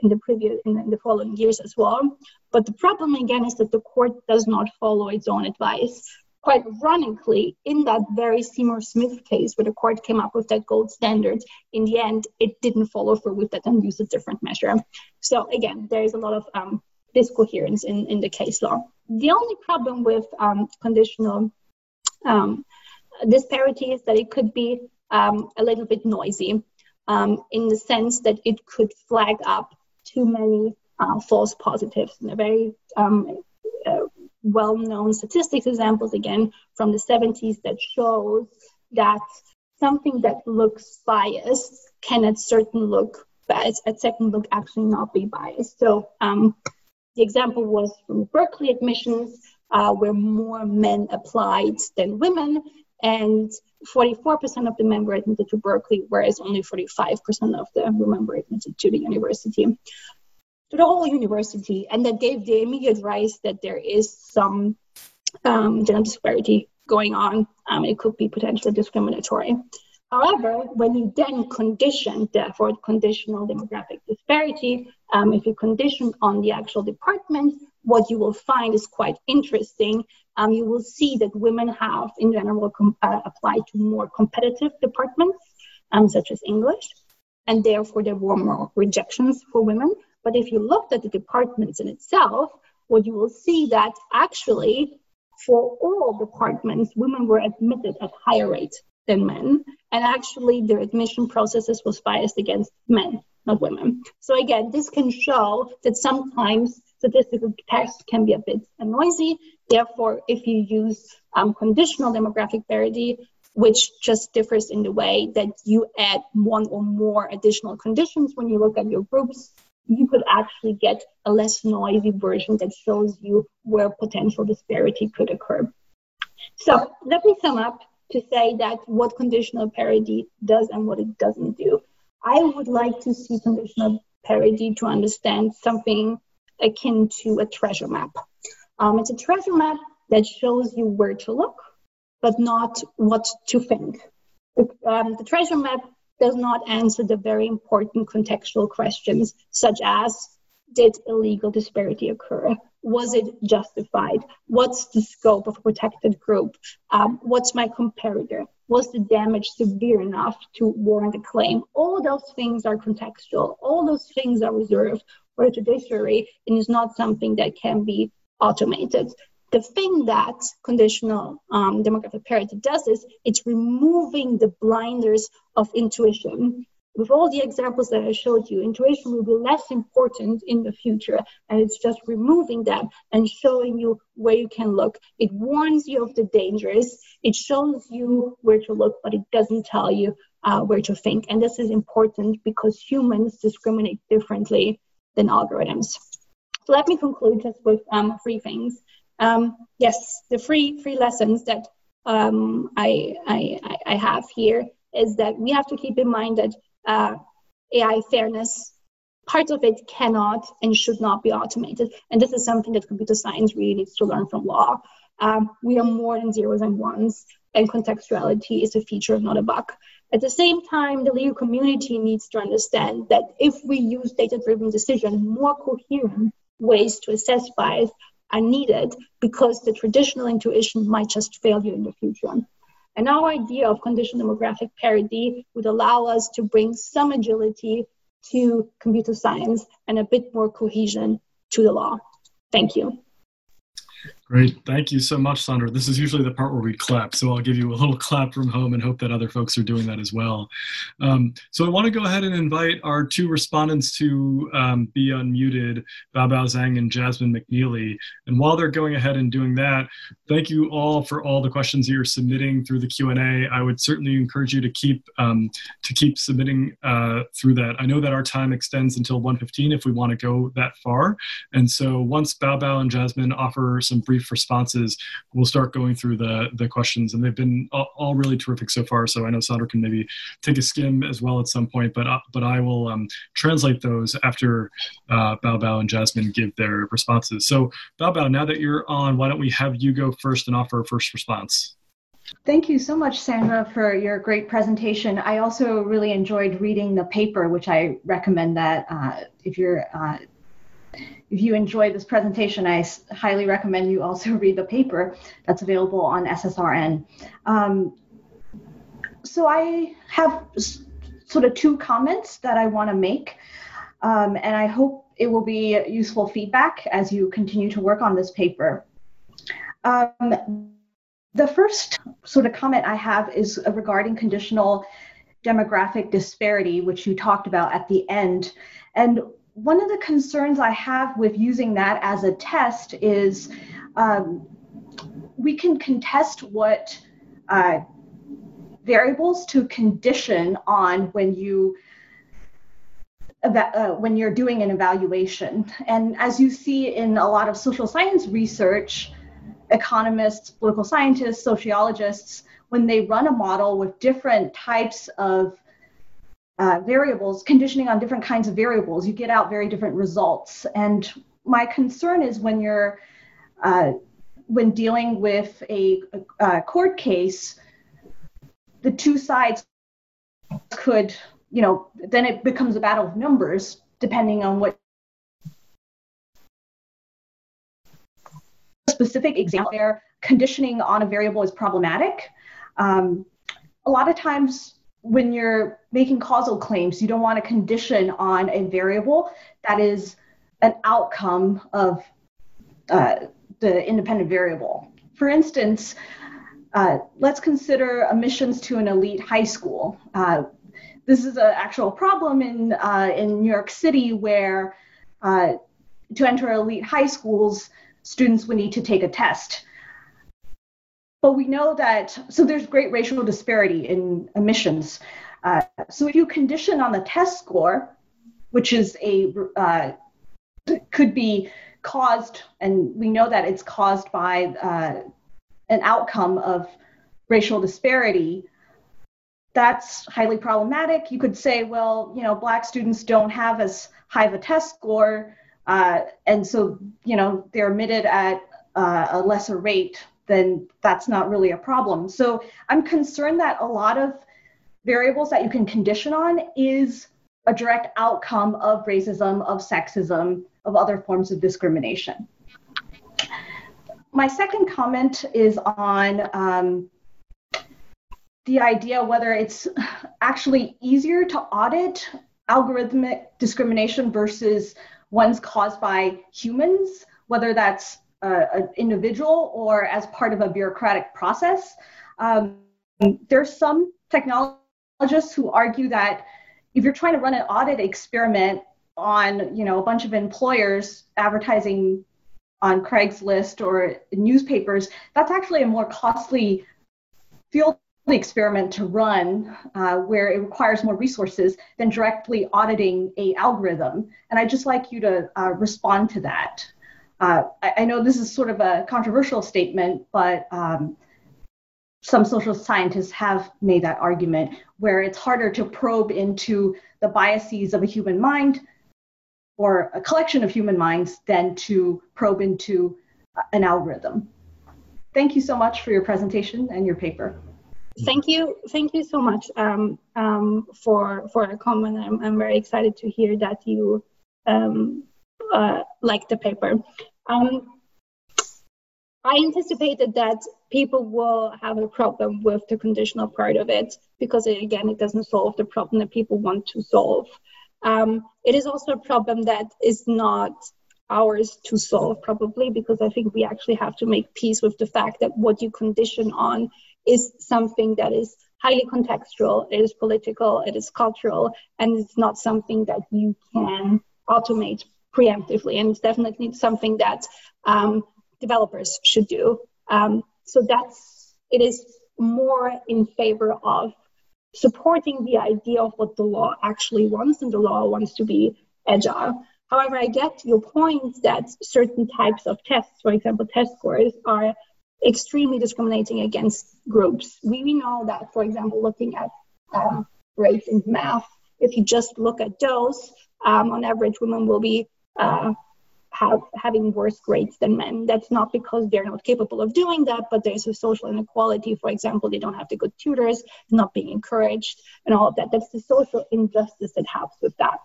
in the previous in, in the following years as well. But the problem again is that the court does not follow its own advice quite ironically, in that very Seymour Smith case where the court came up with that gold standard, in the end, it didn't follow through with that and used a different measure. So again, there is a lot of um, discoherence in, in the case law. The only problem with um, conditional um, disparity is that it could be um, a little bit noisy um, in the sense that it could flag up too many uh, false positives. In a very um, uh, well-known statistics examples again from the 70s that shows that something that looks biased can at certain look but at second look actually not be biased. So um, the example was from Berkeley admissions uh, where more men applied than women and 44% of the men were admitted to Berkeley whereas only 45% of the women were admitted to the university to the whole university, and that gave the immediate rise that there is some um, gender disparity going on. Um, it could be potentially discriminatory. However, when you then condition, therefore, conditional demographic disparity, um, if you condition on the actual department, what you will find is quite interesting. Um, you will see that women have, in general, com- uh, applied to more competitive departments, um, such as English, and therefore there were more rejections for women. But if you looked at the departments in itself, what you will see that actually for all departments, women were admitted at higher rates. than men. And actually, their admission processes was biased against men, not women. So again, this can show that sometimes statistical tests can be a bit noisy. Therefore, if you use um, conditional demographic parity, which just differs in the way that you add one or more additional conditions when you look at your groups, you could actually get a less noisy version that shows you where potential disparity could occur. So let me sum up to say that what conditional parity does and what it doesn't do. I would like to see conditional parity to understand something akin to a treasure map. Um, it's a treasure map that shows you where to look, but not what to think. The, um, the treasure map does not answer the very important contextual questions, such as did illegal disparity occur? Was it justified? What's the scope of a protected group? Um, what's my comparator? Was the damage severe enough to warrant a claim? All those things are contextual. All those things are reserved for the judiciary and is not something that can be automated. The thing that conditional um, demographic parity does is it's removing the blinders of intuition. With all the examples that I showed you, intuition will be less important in the future, and it's just removing them and showing you where you can look. It warns you of the dangers, it shows you where to look, but it doesn't tell you uh, where to think. And this is important because humans discriminate differently than algorithms. So let me conclude just with um, three things. Um, yes, the free free lessons that um, I, I, I have here is that we have to keep in mind that uh, AI fairness, part of it cannot and should not be automated. And this is something that computer science really needs to learn from law. Um, we are more than zeros and ones, and contextuality is a feature, not a bug. At the same time, the legal community needs to understand that if we use data driven decision, more coherent ways to assess bias are needed because the traditional intuition might just fail you in the future. And our idea of conditional demographic parity would allow us to bring some agility to computer science and a bit more cohesion to the law. Thank you. Great. Thank you so much, Sandra. This is usually the part where we clap, so I'll give you a little clap from home and hope that other folks are doing that as well. Um, so I want to go ahead and invite our two respondents to um, be unmuted, Bao Bao Zhang and Jasmine McNealy. And while they're going ahead and doing that, thank you all for all the questions you're submitting through the Q&A. I would certainly encourage you to keep um, to keep submitting uh, through that. I know that our time extends until 1:15 if we want to go that far. And so once Bao Bao and Jasmine offer some brief responses, we'll start going through the the questions, and they've been all, all really terrific so far. So I know Sandra can maybe take a skim as well at some point, but uh, but I will um, translate those after uh, Bao Bao and Jasmine give their responses. So Bao Bao, now that you're on, why don't we have you go first and offer a first response? Thank you so much, Sandra, for your great presentation. I also really enjoyed reading the paper, which I recommend that uh, if you're uh, if you enjoyed this presentation, I highly recommend you also read the paper that's available on SSRN. Um, so I have sort of two comments that I want to make, um, and I hope it will be useful feedback as you continue to work on this paper. Um, the first sort of comment I have is regarding conditional demographic disparity, which you talked about at the end. And one of the concerns I have with using that as a test is um, we can contest what uh, variables to condition on when you uh, when you're doing an evaluation. And as you see in a lot of social science research, economists, political scientists, sociologists, when they run a model with different types of uh, variables, conditioning on different kinds of variables, you get out very different results. And my concern is when you're uh, when dealing with a, a, court case, the two sides could, you know, then it becomes a battle of numbers depending on what specific example there conditioning on a variable is problematic. Um, a lot of times when you're making causal claims, you don't want to condition on a variable that is an outcome of uh, the independent variable. For instance, uh, let's consider admissions to an elite high school. Uh, this is an actual problem in, uh, in New York City where uh, to enter elite high schools, students would need to take a test. But we know that, so there's great racial disparity in admissions. Uh, so if you condition on the test score, which is a, uh, could be caused, and we know that it's caused by uh, an outcome of racial disparity, that's highly problematic. You could say, well, you know, black students don't have as high of a test score, uh, and so, you know, they're admitted at uh, a lesser rate, then that's not really a problem. So I'm concerned that a lot of variables that you can condition on is a direct outcome of racism, of sexism, of other forms of discrimination. My second comment is on um, the idea whether it's actually easier to audit algorithmic discrimination versus ones caused by humans, whether that's uh, an individual or as part of a bureaucratic process. Um, there's some technologists who argue that if you're trying to run an audit experiment on, you know, a bunch of employers advertising on Craigslist or newspapers, that's actually a more costly field experiment to run uh, where it requires more resources than directly auditing a algorithm. And I'd just like you to uh, respond to that. Uh, I, I, know this is sort of a controversial statement, but um, some social scientists have made that argument where it's harder to probe into the biases of a human mind or a collection of human minds than to probe into an algorithm. Thank you so much for your presentation and your paper. Thank you, thank you so much um, um, for for a comment. I'm, I'm very excited to hear that you um, uh, like the paper. Um, I anticipated that people will have a problem with the conditional part of it because it, again, it doesn't solve the problem that people want to solve. Um, it is also a problem that is not ours to solve probably because I think we actually have to make peace with the fact that what you condition on is something that is highly contextual, it is political, it is cultural, and it's not something that you can automate preemptively. And it's definitely something that um, developers should do. Um, so that's it is more in favor of supporting the idea of what the law actually wants, and the law wants to be agile. However, I get your point that certain types of tests, for example, test scores, are extremely discriminating against groups. We, we know that, for example, looking at um, rates in math, if you just look at those, um, on average, women will be uh, have, having worse grades than men. That's not because they're not capable of doing that, but there's a social inequality. For example, they don't have the good tutors, not being encouraged, and all of that. That's the social injustice that happens with that.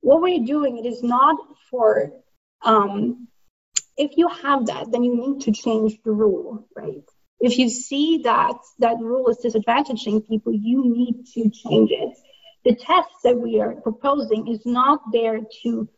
What we're doing, it is not for um, if you have that, then you need to change the rule, right? If you see that that rule is disadvantaging people, you need to change it. The test that we are proposing is not there to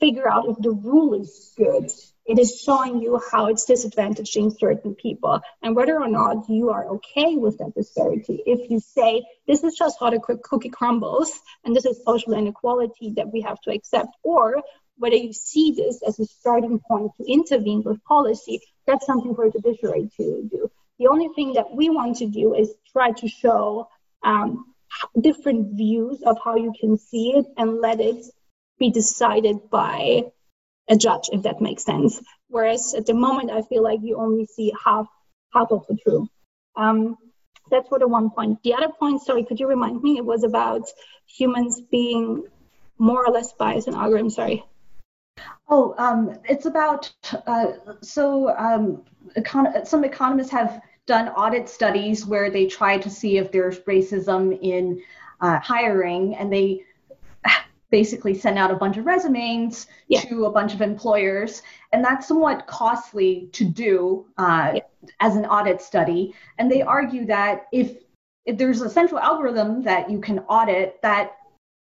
figure out if the rule is good. It is showing you how it's disadvantaging certain people and whether or not you are okay with that disparity. If you say, this is just how the cookie crumbles and this is social inequality that we have to accept, or whether you see this as a starting point to intervene with policy, that's something for the judiciary to do. The only thing that we want to do is try to show um, different views of how you can see it and let it be decided by a judge, if that makes sense. Whereas at the moment, I feel like you only see half half of the truth. Um, that's for the one point. The other point, sorry, could you remind me? It was about humans being more or less biased in algorithms. Sorry. Oh, um, it's about uh, so um, econ- some economists have done audit studies where they try to see if there's racism in uh, hiring, and they basically send out a bunch of resumes yeah. to a bunch of employers, and that's somewhat costly to do uh, yeah. as an audit study. And they argue that if if there's a central algorithm that you can audit, that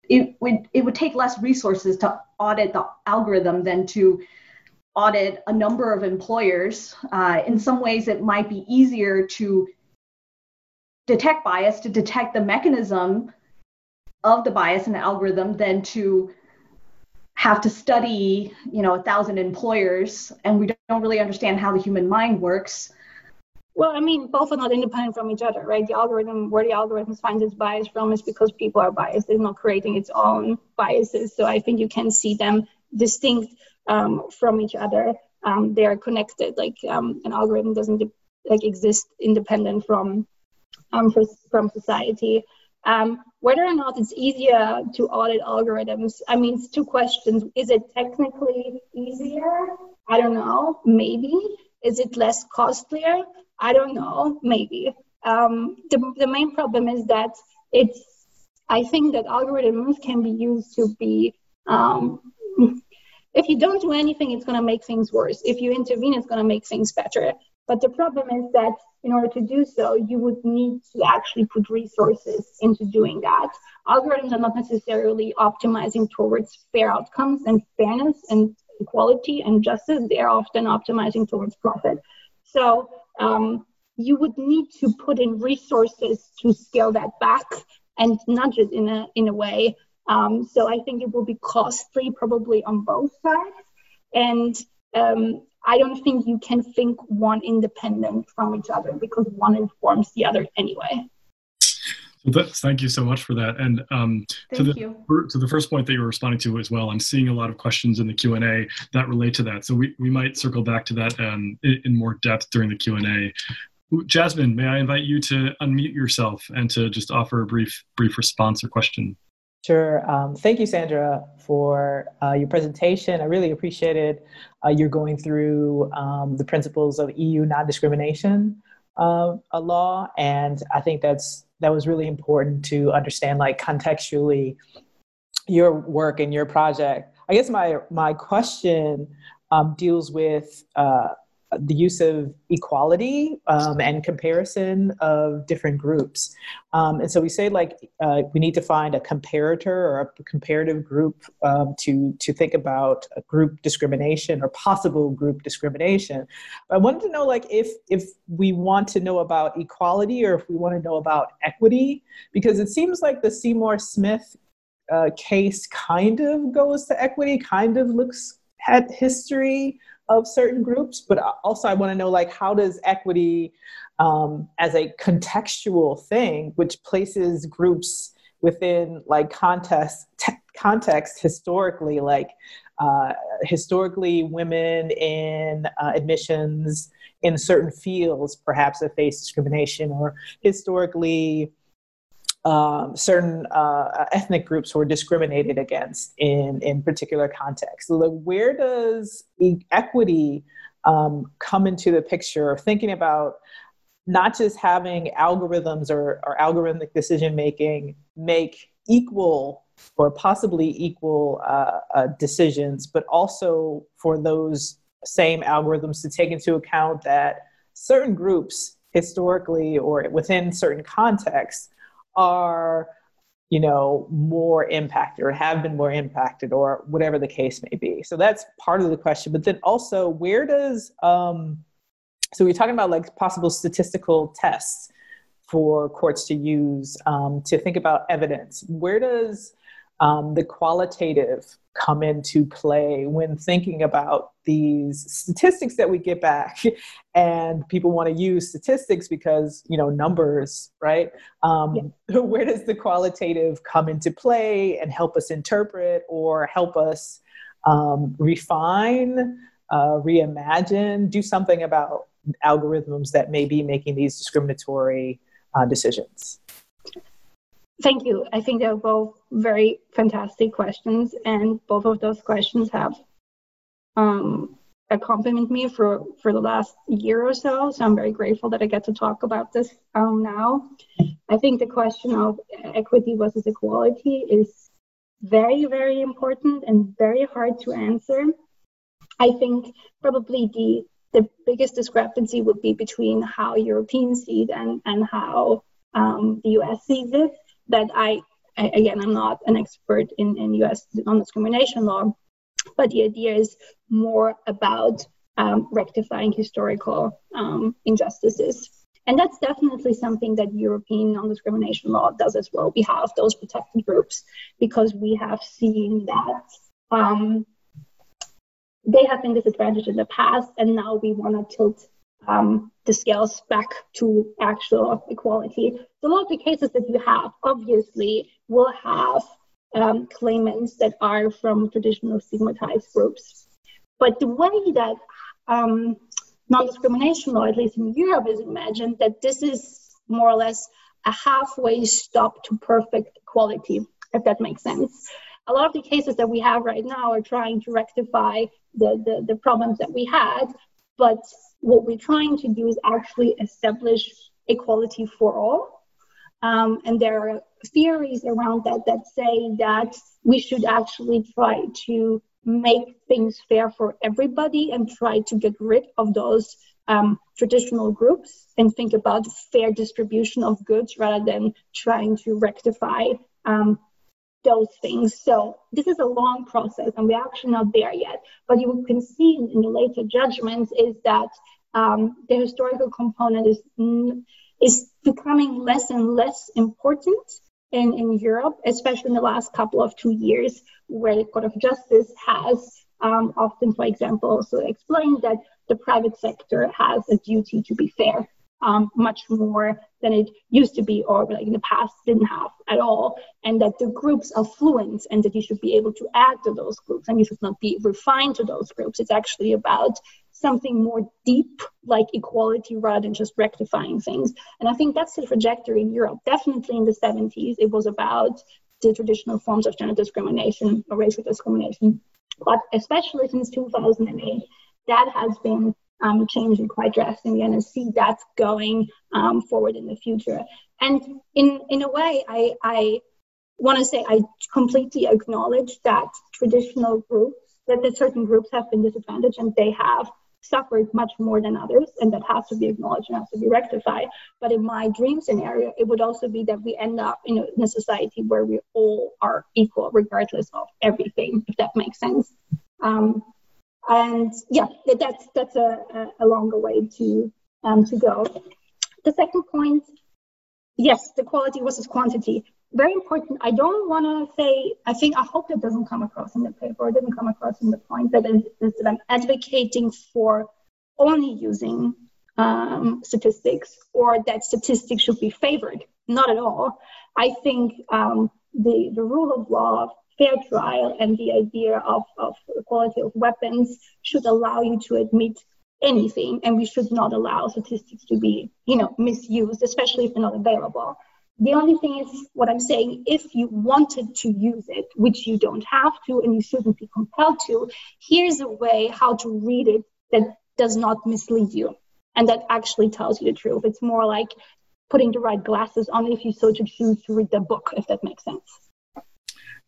it would it would take less resources to audit the algorithm than to audit a number of employers. Uh, in some ways, it might be easier to detect bias, to detect the mechanism of the bias in the algorithm than to have to study, you know, a thousand employers, and we don't really understand how the human mind works. Well, I mean, both are not independent from each other, right? The algorithm, where the algorithm finds its bias from, is because people are biased. It's not creating its own biases. So I think you can see them distinct um, from each other. Um, they are connected. Like um, an algorithm doesn't de- like exist independent from um, for, from society. Um, whether or not it's easier to audit algorithms, I mean, it's two questions. Is it technically easier? I don't know. Maybe. Is it less costlier? I don't know. Maybe. Um, the, the main problem is that it's, I think that algorithms can be used to be, um, if you don't do anything, it's going to make things worse. If you intervene, it's going to make things better. But the problem is that in order to do so, you would need to actually put resources into doing that. Algorithms are not necessarily optimizing towards fair outcomes and fairness and equality and justice. They are often optimizing towards profit. So um, you would need to put in resources to scale that back and nudge it in a in a way. Um, so I think it will be costly probably on both sides. And um, I don't think you can think one independent from each other because one informs the other anyway. thank you so much for that. And um, to the to the first point that you were responding to as well, I'm seeing a lot of questions in the Q and A that relate to that. So we, we might circle back to that um, in, in more depth during the Q and A. Jasmine, may I invite you to unmute yourself and to just offer a brief brief response or question? Sure. Um, thank you, Sandra, for uh, your presentation. I really appreciated uh, your going through um, the principles of EU non-discrimination uh, law, and I think that's that was really important to understand, like contextually, your work and your project. I guess my my question um, deals with uh, the use of equality um, and comparison of different groups. Um, and so we say like uh, we need to find a comparator or a comparative group um, to to think about group discrimination or possible group discrimination. I wanted to know like if if we want to know about equality or if we want to know about equity, because it seems like the Seymour Smith uh, case kind of goes to equity, kind of looks at history of certain groups, but also I want to know like how does equity um, as a contextual thing, which places groups within like context context historically, like uh, historically women in uh, admissions in certain fields perhaps have faced discrimination, or historically um, certain uh, ethnic groups were discriminated against in, in particular contexts. Where does equity um, come into the picture of thinking about not just having algorithms or, or algorithmic decision making make equal or possibly equal uh, uh, decisions, but also for those same algorithms to take into account that certain groups historically or within certain contexts are you know more impacted or have been more impacted or whatever the case may be. So that's part of the question. But then also where does um so we're talking about like possible statistical tests for courts to use um, to think about evidence. Where does um, the qualitative come into play when thinking about these statistics that we get back. And people want to use statistics because you know numbers right? Um, yeah. where does the qualitative come into play and help us interpret or help us um, refine uh, reimagine do something about algorithms that may be making these discriminatory uh, decisions Thank you. I think they're both very fantastic questions, and both of those questions have um, accompanied me for, for the last year or so. So I'm very grateful that I get to talk about this um, now. I think the question of equity versus equality is very, very important and very hard to answer. I think probably the the biggest discrepancy would be between how Europeans see it and, and how um, the US sees it that I, I, again, I'm not an expert in, in US non discrimination law, but the idea is more about um, rectifying historical um, injustices. And that's definitely something that European non discrimination law does as well. We have those protected groups because we have seen that um, they have been disadvantaged in the past, and now we want to tilt um, the scales back to actual equality. So, a lot of the cases that you have obviously will have um, claimants that are from traditional stigmatized groups. But the way that um, non-discrimination law, at least in Europe, is imagined that this is more or less a halfway stop to perfect equality, if that makes sense. A lot of the cases that we have right now are trying to rectify the, the, the problems that we had, but what we're trying to do is actually establish equality for all. Um, and there are theories around that that say that we should actually try to make things fair for everybody and try to get rid of those um, traditional groups and think about fair distribution of goods rather than trying to rectify um, those things. So this is a long process, and we're actually not there yet. But you can see in, the later judgments is that um, the historical component is is becoming less and less important in, in Europe, especially in the last couple of two years, where the Court of Justice has um, often, for example, also explained that the private sector has a duty to be fair um, much more than it used to be or like in the past didn't have at all and that the groups are fluent and that you should be able to add to those groups and you should not be refined to those groups. It's actually about something more deep like equality rather than just rectifying things. And i think that's the trajectory in europe. Definitely in the 70s it was about the traditional forms of gender discrimination or racial discrimination. But especially since 2008 that has been um, changing quite drastically and see that going um, forward in the future. And in, in a way, I, I want to say I completely acknowledge that traditional groups, that, that certain groups have been disadvantaged and they have suffered much more than others, and that has to be acknowledged and has to be rectified. But in my dream scenario, it would also be that we end up in a, in a society where we all are equal, regardless of everything, if that makes sense. Um, and yeah, that's that's a, a longer way to um, to go. The second point, yes, the quality versus quantity. Very important. I don't want to say. I think I hope that doesn't come across in the paper. It didn't come across in the point that, is, that I'm advocating for only using um, statistics or that statistics should be favored. Not at all. I think um, the the rule of law fair trial and the idea of, of equality of weapons should allow you to admit anything and we should not allow statistics to be you know misused especially if they're not available. The only thing is what i'm saying if you wanted to use it which you don't have to and you shouldn't be compelled to here's a way how to read it that does not mislead you and that actually tells you the truth. It's more like putting the right glasses on if you so to choose to read the book if that makes sense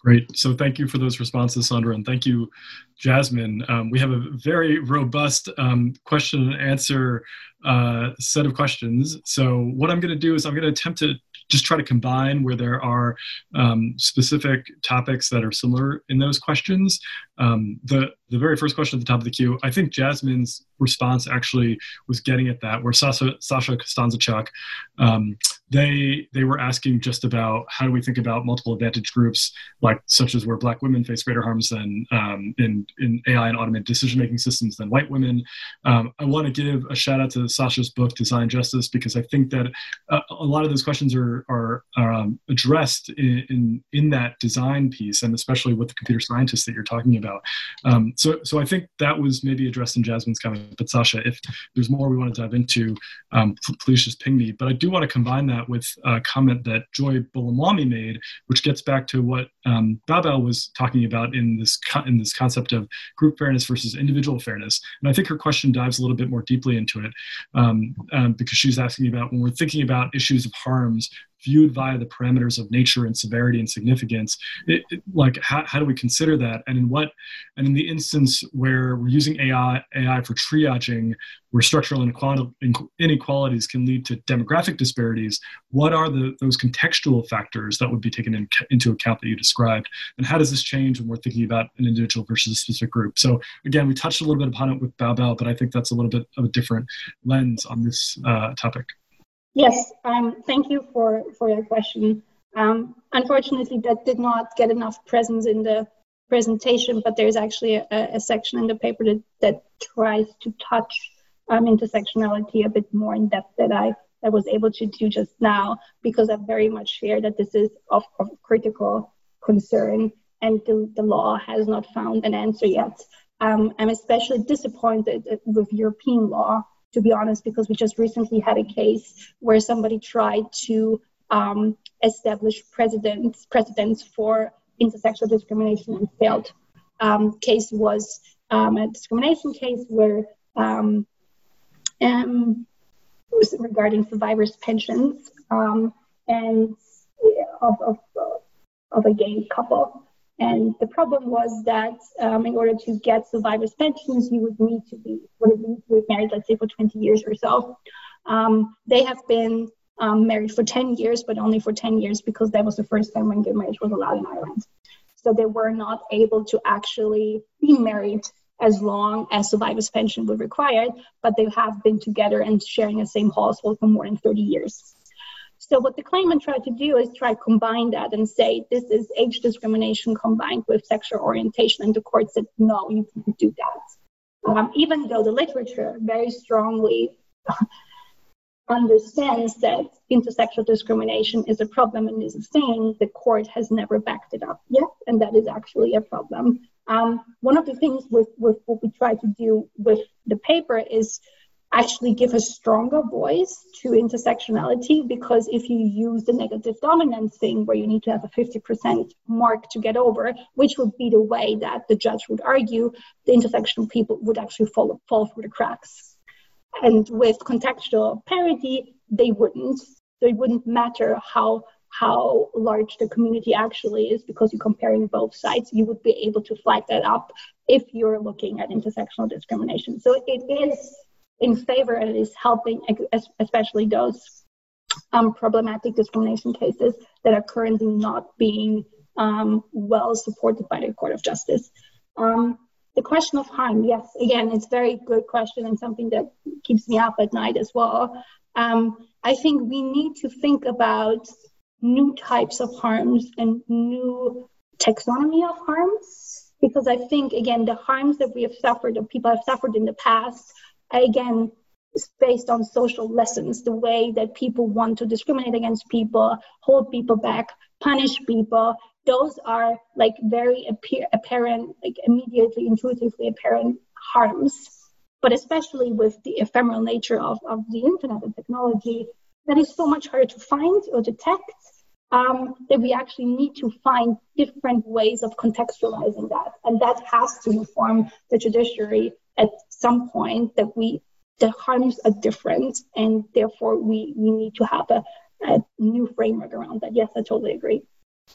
Great. So thank you for those responses, Sandra, and thank you, Jasmine. Um, we have a very robust um, question and answer uh, set of questions. So what I'm going to do is I'm going to attempt to just try to combine where there are um, specific topics that are similar in those questions. Um, the the very first question at the top of the queue, I think Jasmine's response actually was getting at that, where Sasha, Sasha Costanza-Chock, um, they they were asking just about how do we think about multiple advantage groups, like such as where Black women face greater harms than um, in in AI and automated decision making systems than white women. Um, I want to give a shout out to Sasha's book Design Justice because I think that uh, a lot of those questions are are, um, addressed in, in, in that design piece, and especially with the computer scientists that you're talking about. Um, so so I think that was maybe addressed in Jasmine's comment. But Sasha, if there's more we want to dive into, um, please just ping me. But I do want to combine that with a comment that Joy Buolamwini made, which gets back to what um, Baobao was talking about in this co- in this concept of group fairness versus individual fairness. And I think her question dives a little bit more deeply into it um, um, because she's asking about when we're thinking about issues of harms viewed via the parameters of nature and severity and significance. It, it, like, how, how do we consider that? And in what, and in the instance where we're using AI, AI for triaging, where structural inequalities can lead to demographic disparities, what are the, those contextual factors that would be taken in, into account that you described? And how does this change when we're thinking about an individual versus a specific group? So again, we touched a little bit upon it with Baobao but I think that's a little bit of a different lens on this uh, topic. Yes, um, thank you for, for your question. Um, unfortunately, that did not get enough presence in the presentation, but there's actually a, a section in the paper that, that tries to touch um, intersectionality a bit more in depth that I, I was able to do just now because I very much share that this is of, of critical concern and the, the law has not found an answer yet. Um, I'm especially disappointed with European law, to be honest, because we just recently had a case where somebody tried to um, establish precedents, precedents for intersexual discrimination and failed. Um, case was um, a discrimination case where um, um, was regarding survivors' pensions um, and of, of, of a gay couple. And the problem was that um, in order to get survivors' pensions, you would need to be would need to be married, let's say, for 20 years or so. Um, they have been um, married for 10 years, but only for 10 years because that was the first time when gay marriage was allowed in Ireland. So they were not able to actually be married as long as survivors' pension would require, but they have been together and sharing the same household for more than 30 years. So what the claimant tried to do is try to combine that and say this is age discrimination combined with sexual orientation, and the court said no, you can't do that. Um, even though the literature very strongly understands that intersexual discrimination is a problem and is a thing, the court has never backed it up yet, and that is actually a problem. Um, one of the things with, with what we try to do with the paper is actually give a stronger voice to intersectionality because if you use the negative dominance thing where you need to have a 50% mark to get over which would be the way that the judge would argue the intersectional people would actually fall, fall through the cracks. And with contextual parity they wouldn't so it wouldn't matter how how large the community actually is because you're comparing both sides you would be able to flag that up if you're looking at intersectional discrimination. So it is in favor and is helping, especially those um, problematic discrimination cases that are currently not being um, well supported by the Court of Justice. Um, the question of harm, yes, again, it's a very good question and something that keeps me up at night as well. Um, I think we need to think about new types of harms and new taxonomy of harms because I think, again, the harms that we have suffered, or people have suffered in the past, again it's based on social lessons, the way that people want to discriminate against people, hold people back, punish people. Those are like very appear, apparent, like immediately, intuitively apparent harms. But especially with the ephemeral nature of, of the internet and technology, that is so much harder to find or detect um, that we actually need to find different ways of contextualizing that. And that has to inform the judiciary at some point that we the harms are different and therefore we, we need to have a, a new framework around that. Yes, I totally agree.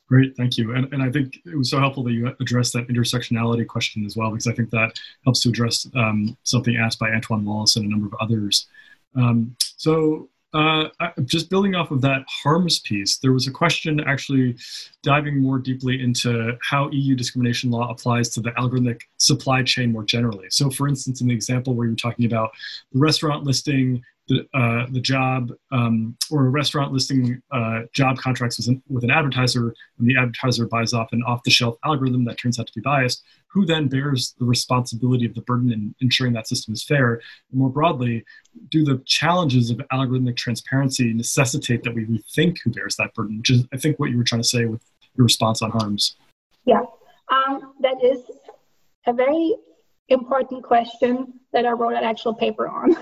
Great, thank you. And, and I think it was so helpful that you addressed that intersectionality question as well, because I think that helps to address um, something asked by Antoine Wallace and a number of others. Um, so uh, just building off of that harms piece, there was a question actually diving more deeply into how EU discrimination law applies to the algorithmic supply chain more generally. So, for instance, in the example where you're talking about the restaurant listing the, uh, the job um, or a restaurant listing uh, job contracts with an, with an advertiser, and the advertiser buys off an off the shelf algorithm that turns out to be biased, who then bears the responsibility of the burden in ensuring that system is fair? And more broadly, do the challenges of algorithmic transparency necessitate that we rethink who bears that burden, which is, I think, what you were trying to say with your response on harms? Yeah, um, that is a very important question that I wrote an actual paper on.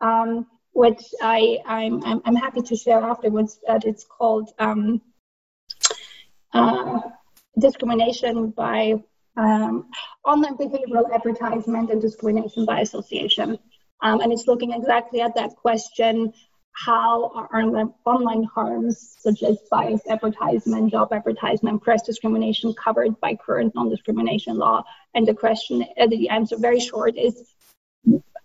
Um, which I, I'm, I'm, I'm happy to share afterwards. That it's called um, uh, discrimination by um, online behavioral advertisement and discrimination by association. Um, and it's looking exactly at that question. how are online harms such as bias advertisement, job advertisement, press discrimination covered by current non-discrimination law? And the question, uh, the answer very short is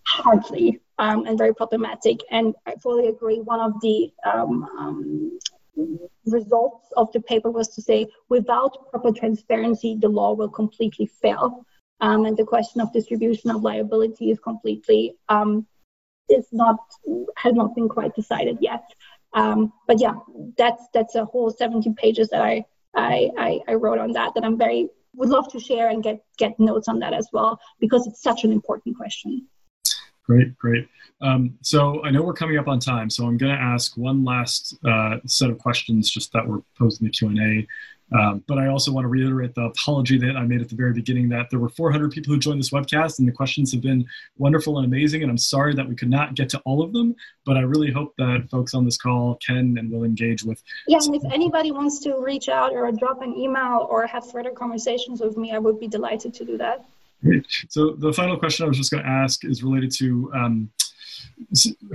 hardly um, and very problematic. And I fully agree. One of the um, um, results of the paper was to say without proper transparency, the law will completely fail. Um, and the question of distribution of liability is completely um, is not has not been quite decided yet. Um, but yeah, that's that's a whole 17 pages that I, I I I wrote on that that I'm very would love to share and get get notes on that as well because it's such an important question. Great, great. Um, so I know we're coming up on time, so I'm going to ask one last uh, set of questions just that were posed in the Q&A. Um, but I also want to reiterate the apology that I made at the very beginning that there were 400 people who joined this webcast and the questions have been wonderful and amazing. And I'm sorry that we could not get to all of them, but I really hope that folks on this call can and will engage with. Yeah, and if anybody wants to reach out or drop an email or have further conversations with me, I would be delighted to do that. So the final question I was just going to ask is related to um,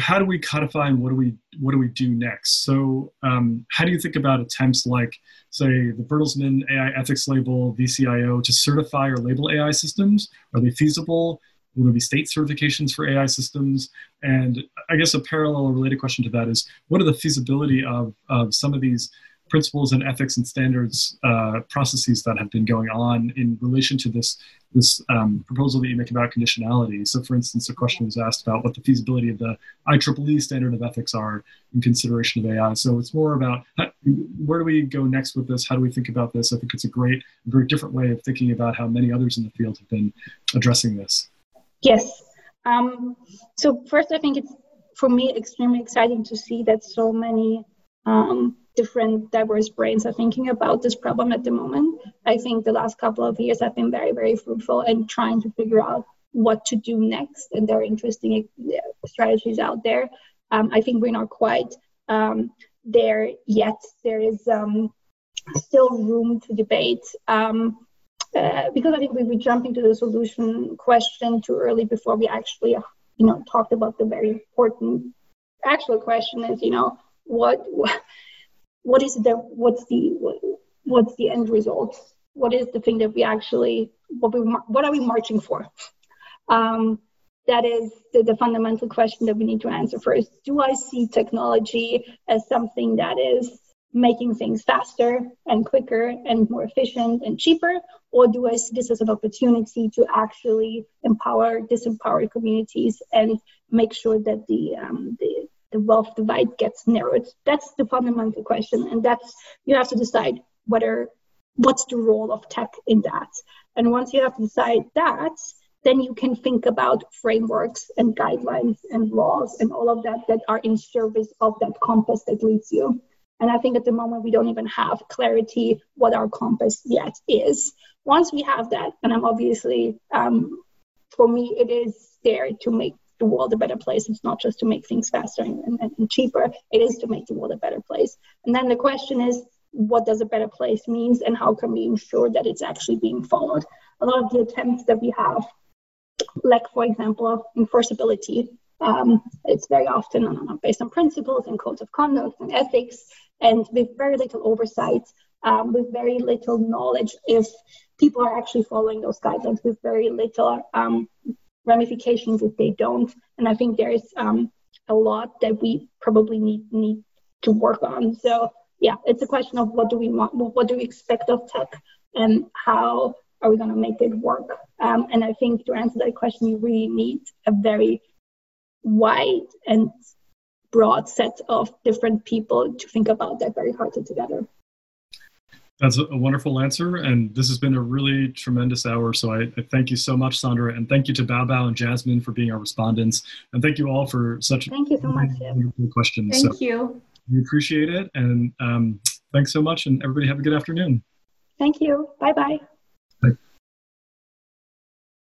how do we codify and what do we what do we do next? So um, how do you think about attempts like, say, the Bertelsmann AI ethics label, VCIO, to certify or label AI systems? Are they feasible? Will there be state certifications for AI systems? And I guess a parallel or related question to that is, what are the feasibility of, of some of these principles and ethics and standards uh, processes that have been going on in relation to this this um, proposal that you make about conditionality. So, for instance, a question was asked about what the feasibility of the IEEE standard of ethics are in consideration of AI. So, it's more about how, where do we go next with this? How do we think about this? I think it's a great, very different way of thinking about how many others in the field have been addressing this. Yes. Um, so, first, I think it's for me extremely exciting to see that so many um, different diverse brains are thinking about this problem at the moment. I think the last couple of years have been very, very fruitful in trying to figure out what to do next, and there are interesting uh, strategies out there. Um, I think we're not quite um, there yet. There is um, still room to debate. Um, uh, because I think we we jump into the solution question too early before we actually, you know, talked about the very important actual question is, you know, what what is the what's the what's the end result? What is the thing that we actually what we what are we marching for? Um, that is the, the fundamental question that we need to answer first. Do I see technology as something that is making things faster and quicker and more efficient and cheaper? Or do I see this as an opportunity to actually empower disempowered communities and make sure that the, um, the, the wealth divide gets narrowed? That's the fundamental question. And that's, you have to decide whether, what's the role of tech in that? And once you have to decide that, then you can think about frameworks and guidelines and laws and all of that that are in service of that compass that leads you. And I think at the moment we don't even have clarity what our compass yet is. Once we have that, and I'm obviously, um, for me, it is there to make the world a better place. It's not just to make things faster and, and, and cheaper. It is to make the world a better place. And then the question is, what does a better place means and how can we ensure that it's actually being followed? A lot of the attempts that we have, like for example, enforceability, um, it's very often based on principles and codes of conduct and ethics, and with very little oversight, um, with very little knowledge if people are actually following those guidelines, with very little um, ramifications if they don't. And I think there is um, a lot that we probably need need to work on. So yeah, it's a question of what do we want, what do we expect of tech, and how are we going to make it work? Um, and I think to answer that question, you really need a very wide and broad set of different people to think about that very hard together. That's a wonderful answer, and this has been a really tremendous hour. So I, I, thank you so much, Sandra, and thank you to Baobao and Jasmine for being our respondents, and thank you all for such thank you so much questions. Thank so you. We appreciate it, and um, thanks so much, and everybody have a good afternoon. Thank you. Bye bye.